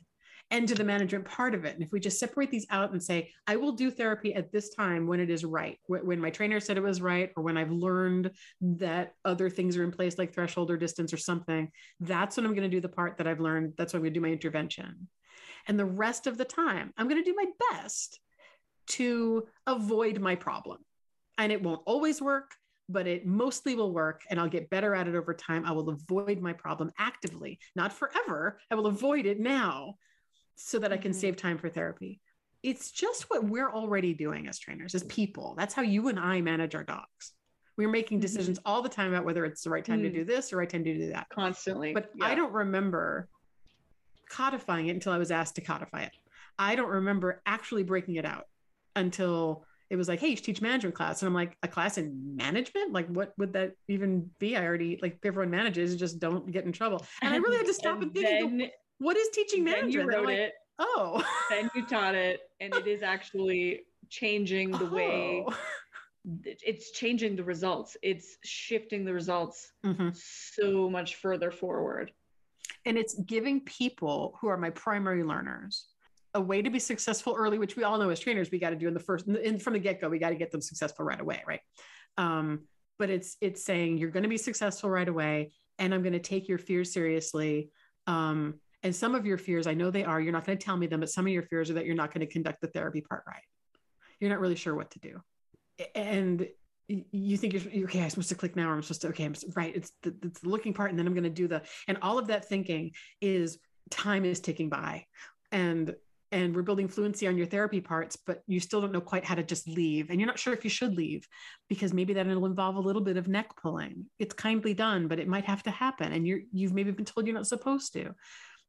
and to the management part of it. And if we just separate these out and say, I will do therapy at this time when it is right, when my trainer said it was right, or when I've learned that other things are in place, like threshold or distance or something, that's when I'm going to do the part that I've learned. That's when I'm going to do my intervention. And the rest of the time, I'm going to do my best to avoid my problem. And it won't always work, but it mostly will work and I'll get better at it over time. I will avoid my problem actively, not forever. I will avoid it now so that I can mm-hmm. save time for therapy. It's just what we're already doing as trainers, as people. That's how you and I manage our dogs. We're making mm-hmm. decisions mm-hmm. all the time about whether it's the right time mm. to do this or right time to do that. Constantly. But yeah. I don't remember codifying it until I was asked to codify it. I don't remember actually breaking it out until it was like, hey, you should teach management class. And I'm like, a class in management? Like, what would that even be? I already, like, everyone manages, just don't get in trouble. And I really had to stop and, and think, what is teaching management? you wrote like, it. Oh. then you taught it, and it is actually changing the oh. way. It's changing the results. It's shifting the results mm-hmm. so much further forward. And it's giving people who are my primary learners a way to be successful early, which we all know as trainers we got to do in the first, in, from the get go. We got to get them successful right away, right? Um, but it's it's saying you're going to be successful right away, and I'm going to take your fears seriously. Um, and some of your fears, I know they are, you're not going to tell me them, but some of your fears are that you're not going to conduct the therapy part right. You're not really sure what to do. And you think you're okay. I'm supposed to click now, or I'm supposed to, okay, I'm right. It's the, it's the looking part, and then I'm going to do the, and all of that thinking is time is ticking by. And and we're building fluency on your therapy parts, but you still don't know quite how to just leave. And you're not sure if you should leave because maybe that will involve a little bit of neck pulling. It's kindly done, but it might have to happen. And you're, you've maybe been told you're not supposed to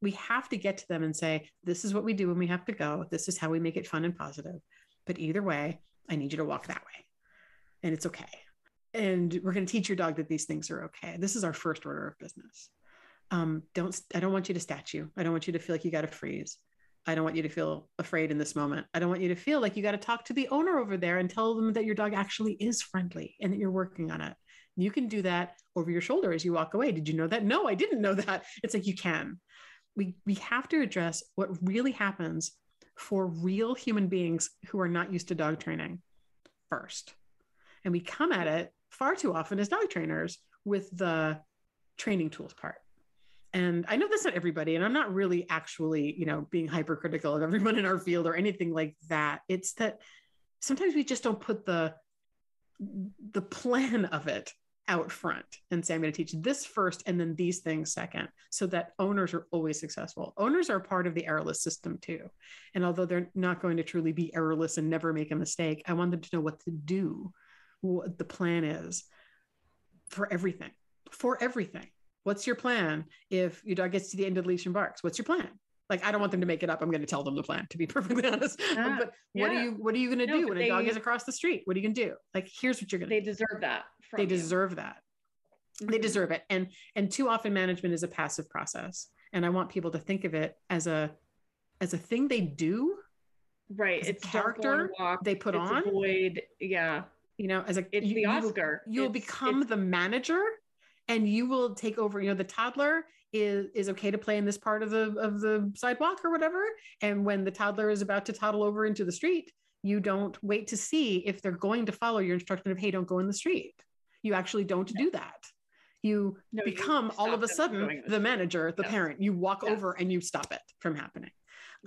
we have to get to them and say, this is what we do when we have to go. This is how we make it fun and positive. But either way, I need you to walk that way. And it's okay. And we're going to teach your dog that these things are okay. This is our first order of business. Um, don't I don't want you to statue. I don't want you to feel like you got to freeze. I don't want you to feel afraid in this moment. I don't want you to feel like you got to talk to the owner over there and tell them that your dog actually is friendly and that you're working on it. You can do that over your shoulder as you walk away. Did you know that? No, I didn't know that. It's like you can we we have to address what really happens for real human beings who are not used to dog training first. And we come at it far too often as dog trainers with the training tools part. And I know that's not everybody, and I'm not really actually, you know, being hypercritical of everyone in our field or anything like that. It's that sometimes we just don't put the the plan of it out front and say, I'm going to teach this first and then these things second, so that owners are always successful. Owners are part of the errorless system too. And although they're not going to truly be errorless and never make a mistake, I want them to know what to do, what the plan is for everything. For everything. What's your plan if your dog gets to the end of the leash and barks? What's your plan? Like I don't want them to make it up. I'm going to tell them the plan. To be perfectly honest, Ah, but what yeah. are you what are you going to No, do but when a dog is across the street? What are you going to do? Like here's what you're going to. They deserve that. They you. deserve that. They Mhm. deserve it. And and too often management is a passive process. And I want people to think of it as a as a thing they do. right. It's don't go on a character walk, they put on. Avoid. Yeah. You know, as a It's you- the Oscar. you'll It's- become it's- the manager and you will take over you know the toddler is is okay to play in this part of the of the sidewalk or whatever and when the toddler is about to toddle over into the street you don't wait to see if they're going to follow your instruction of hey don't go in the street you actually don't do that you No, you become all of a sudden in the manager the parent you walk over and you stop it from happening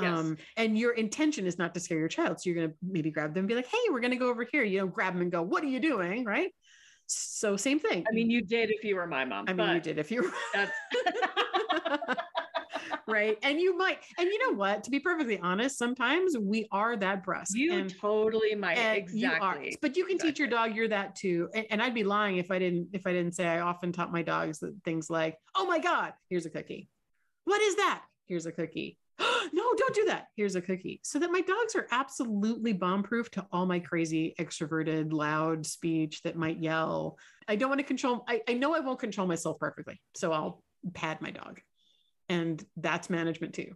Yes. um, and your intention is not to scare your child. So you're going to maybe grab them and be like, hey, we're going to go over here. You know, grab them and go, what are you doing? Right. So same thing. I mean, you did if you were my mom. I mean, you did if you That's right. And you might, and you know what, to be perfectly honest, sometimes we are that brusque. you and, totally might. exactly. you are, but you can teach your dog you're that too. And, and I'd be lying if I didn't, if I didn't say I often taught my dogs that things like, oh my God, here's a cookie. What is that? Here's a cookie. no, don't do that. Here's a cookie. So that my dogs are absolutely bomb proof to all my crazy, extroverted, loud speech that might yell. I don't want to control, I, I know I won't control myself perfectly. So I'll pad my dog. And that's management too.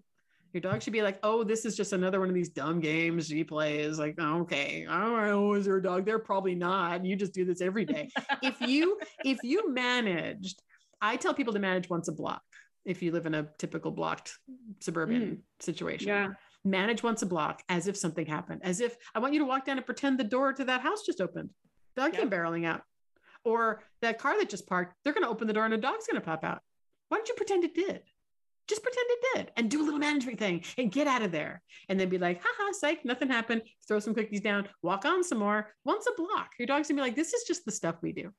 Your dog should be like, oh, this is just another one of these dumb games she plays. Like, okay, know, is there a dog? They're probably not. You just do this every day. if you if you managed, I tell people to manage once a block. If you live in a typical blocked suburban mm. situation, Yeah. manage once a block as if something happened. As if I want you to walk down and pretend the door to that house just opened. Dog came barreling out, or that car that just parked. They're going to open the door and a dog's going to pop out. Why don't you pretend it did? Just pretend it did and do a little management thing and get out of there. And then be like, haha, psych, nothing happened. Throw some cookies down, walk on some more. Once a block, your dog's gonna be like, this is just the stuff we do.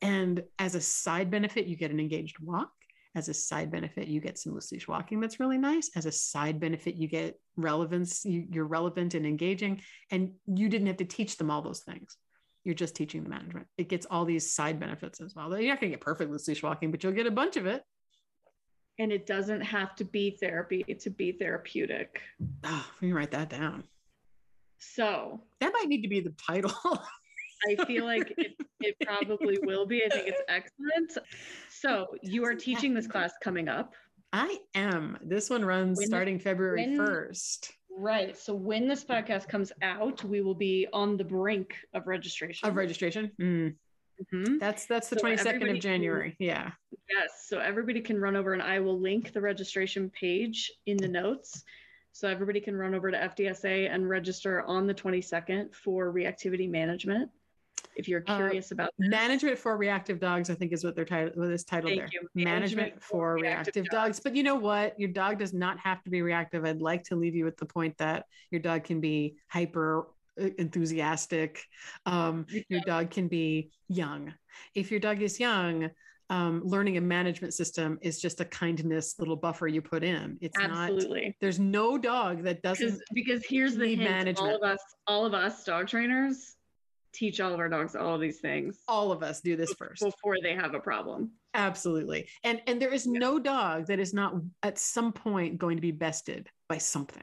And as a side benefit, you get an engaged walk. As a side benefit, you get some loose leash walking that's really nice. As a side benefit, you get relevance, you, you're relevant and engaging. And you didn't have to teach them all those things. You're just teaching the management. It gets all these side benefits as well. You're not going to get perfect loose leash walking, but you'll get a bunch of it. And it doesn't have to be therapy to be therapeutic. Oh, can write that down. So That might need to be the title. I feel like it, it probably will be. I think it's excellent. So you are teaching this class coming up. I am. This one runs When- starting February when- 1st Right. So when this podcast comes out, we will be on the brink of registration. of registration. Mm, Mhm. That's that's the So 22nd everybody of can- January. Yeah. Yes. So everybody can run over and I will link the registration page in the notes. So everybody can run over to FDSA and register on the 22nd for reactivity management. If you're Uh, curious about Management for reactive dogs, I think is what they're titled what is titled Thank there. you. Management, for reactive, dogs. But you know what? Your dog does not have to be reactive. I'd like to leave you with the point that your dog can be hyper uh, enthusiastic. Um, your dog can be young. If your dog is young, um, learning a management system is just a kindness little buffer you put in. It's not Absolutely. there's no dog that doesn't because here's the hint. All management. of us, all of us dog trainers teach all of our dogs all of these things all of us do this first. before they have a problem. absolutely. And and there is no dog that is not at some point going to be bested by something.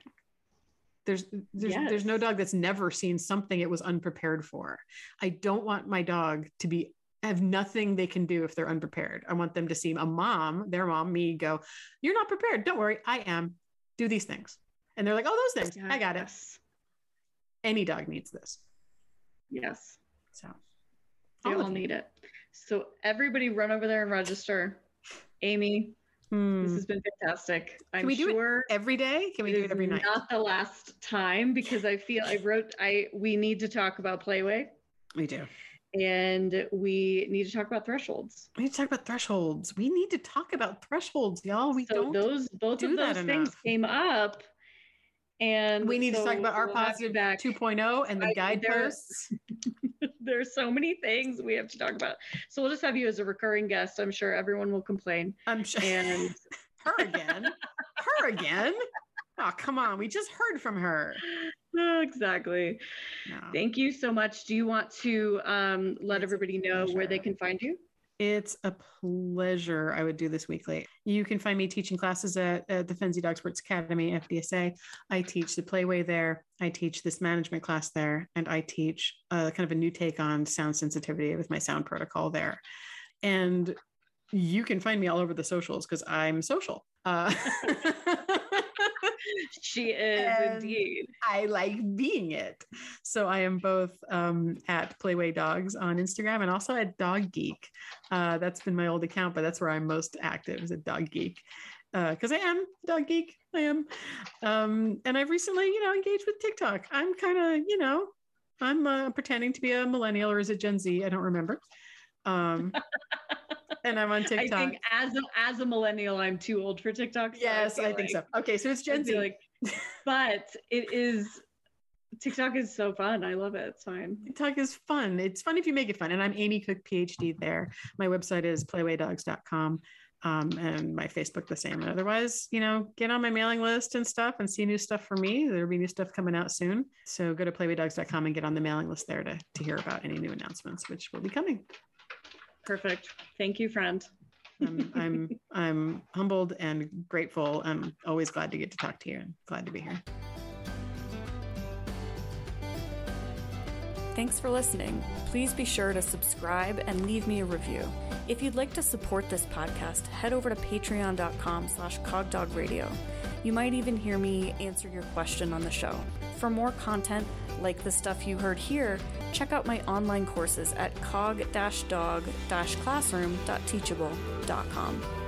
There's there's there's no dog that's never seen something it was unprepared for. I don't want my dog to be have nothing they can do if they're unprepared. I want them to see a mom their mom me go you're not prepared. Don't worry. I am. Do these things. And they're like oh those things. I got it. Any dog needs this Yes. so They All all need it. So everybody run over there and register. Amy, Hmm. this has been fantastic. I'm we do it every day can we do it every night Not the last time because I feel I wrote I we need to talk about Playway we do and we need to talk about thresholds. We need to talk about thresholds. We need to talk about thresholds, y'all. We so don't. those both do of those things enough. came up and we need to talk about our we'll positive back. 2.0 and the I- guideposts. There's so many things we have to talk about. So we'll just have you as a recurring guest. I'm sure everyone will complain. I'm sure. And her again. her again. Oh, come on. We just heard from her. Oh, exactly. No. Thank you so much. Do you want to um, let It's everybody know where they can find you? It's a pleasure. I would do this weekly. You can find me teaching classes at, at the Fenzi Dog Sports Academy, FDSA. I teach the Playway there. I teach this management class there, and I teach uh, kind of a new take on sound sensitivity with my sound protocol there. And you can find me all over the socials because I'm social. Uh, she is indeed. I like being it. So I am both um, at Playway Dogs on Instagram and also at Dog Geek. Uh, that's been my old account, but that's where I'm most active is at Dog Geek because uh, I am dog geek. I am, um, and I've recently, you know, engaged with TikTok. I'm kind of, you know, I'm uh, pretending to be a millennial or is it Gen Z? I don't remember. Um, and I'm on TikTok. I think as a, as a millennial, I'm too old for TikTok. So yes, I, I think like, so. Okay, so it's Gen Z. Like, but it is TikTok is so fun. I love it. It's fine. TikTok is fun. It's fun if you make it fun. And I'm Amy Cook, PhD there. My website is playwaydogs.com. Um, and my Facebook the same. And otherwise, you know, get on my mailing list and stuff and see new stuff for me. There'll be new stuff coming out soon. So go to playwaydogs.com and get on the mailing list there to, to hear about any new announcements, which will be coming. Perfect. Thank you, friend. I'm, I'm I'm humbled and grateful. I'm always glad to get to talk to you and glad to be here. Thanks for listening. Please be sure to subscribe and leave me a review. If you'd like to support this podcast, head over to patreon.com slash cogdogradio. You might even hear me answer your question on the show. For more content like the stuff you heard here, check out my online courses at cog-dog-classroom.teachable.com.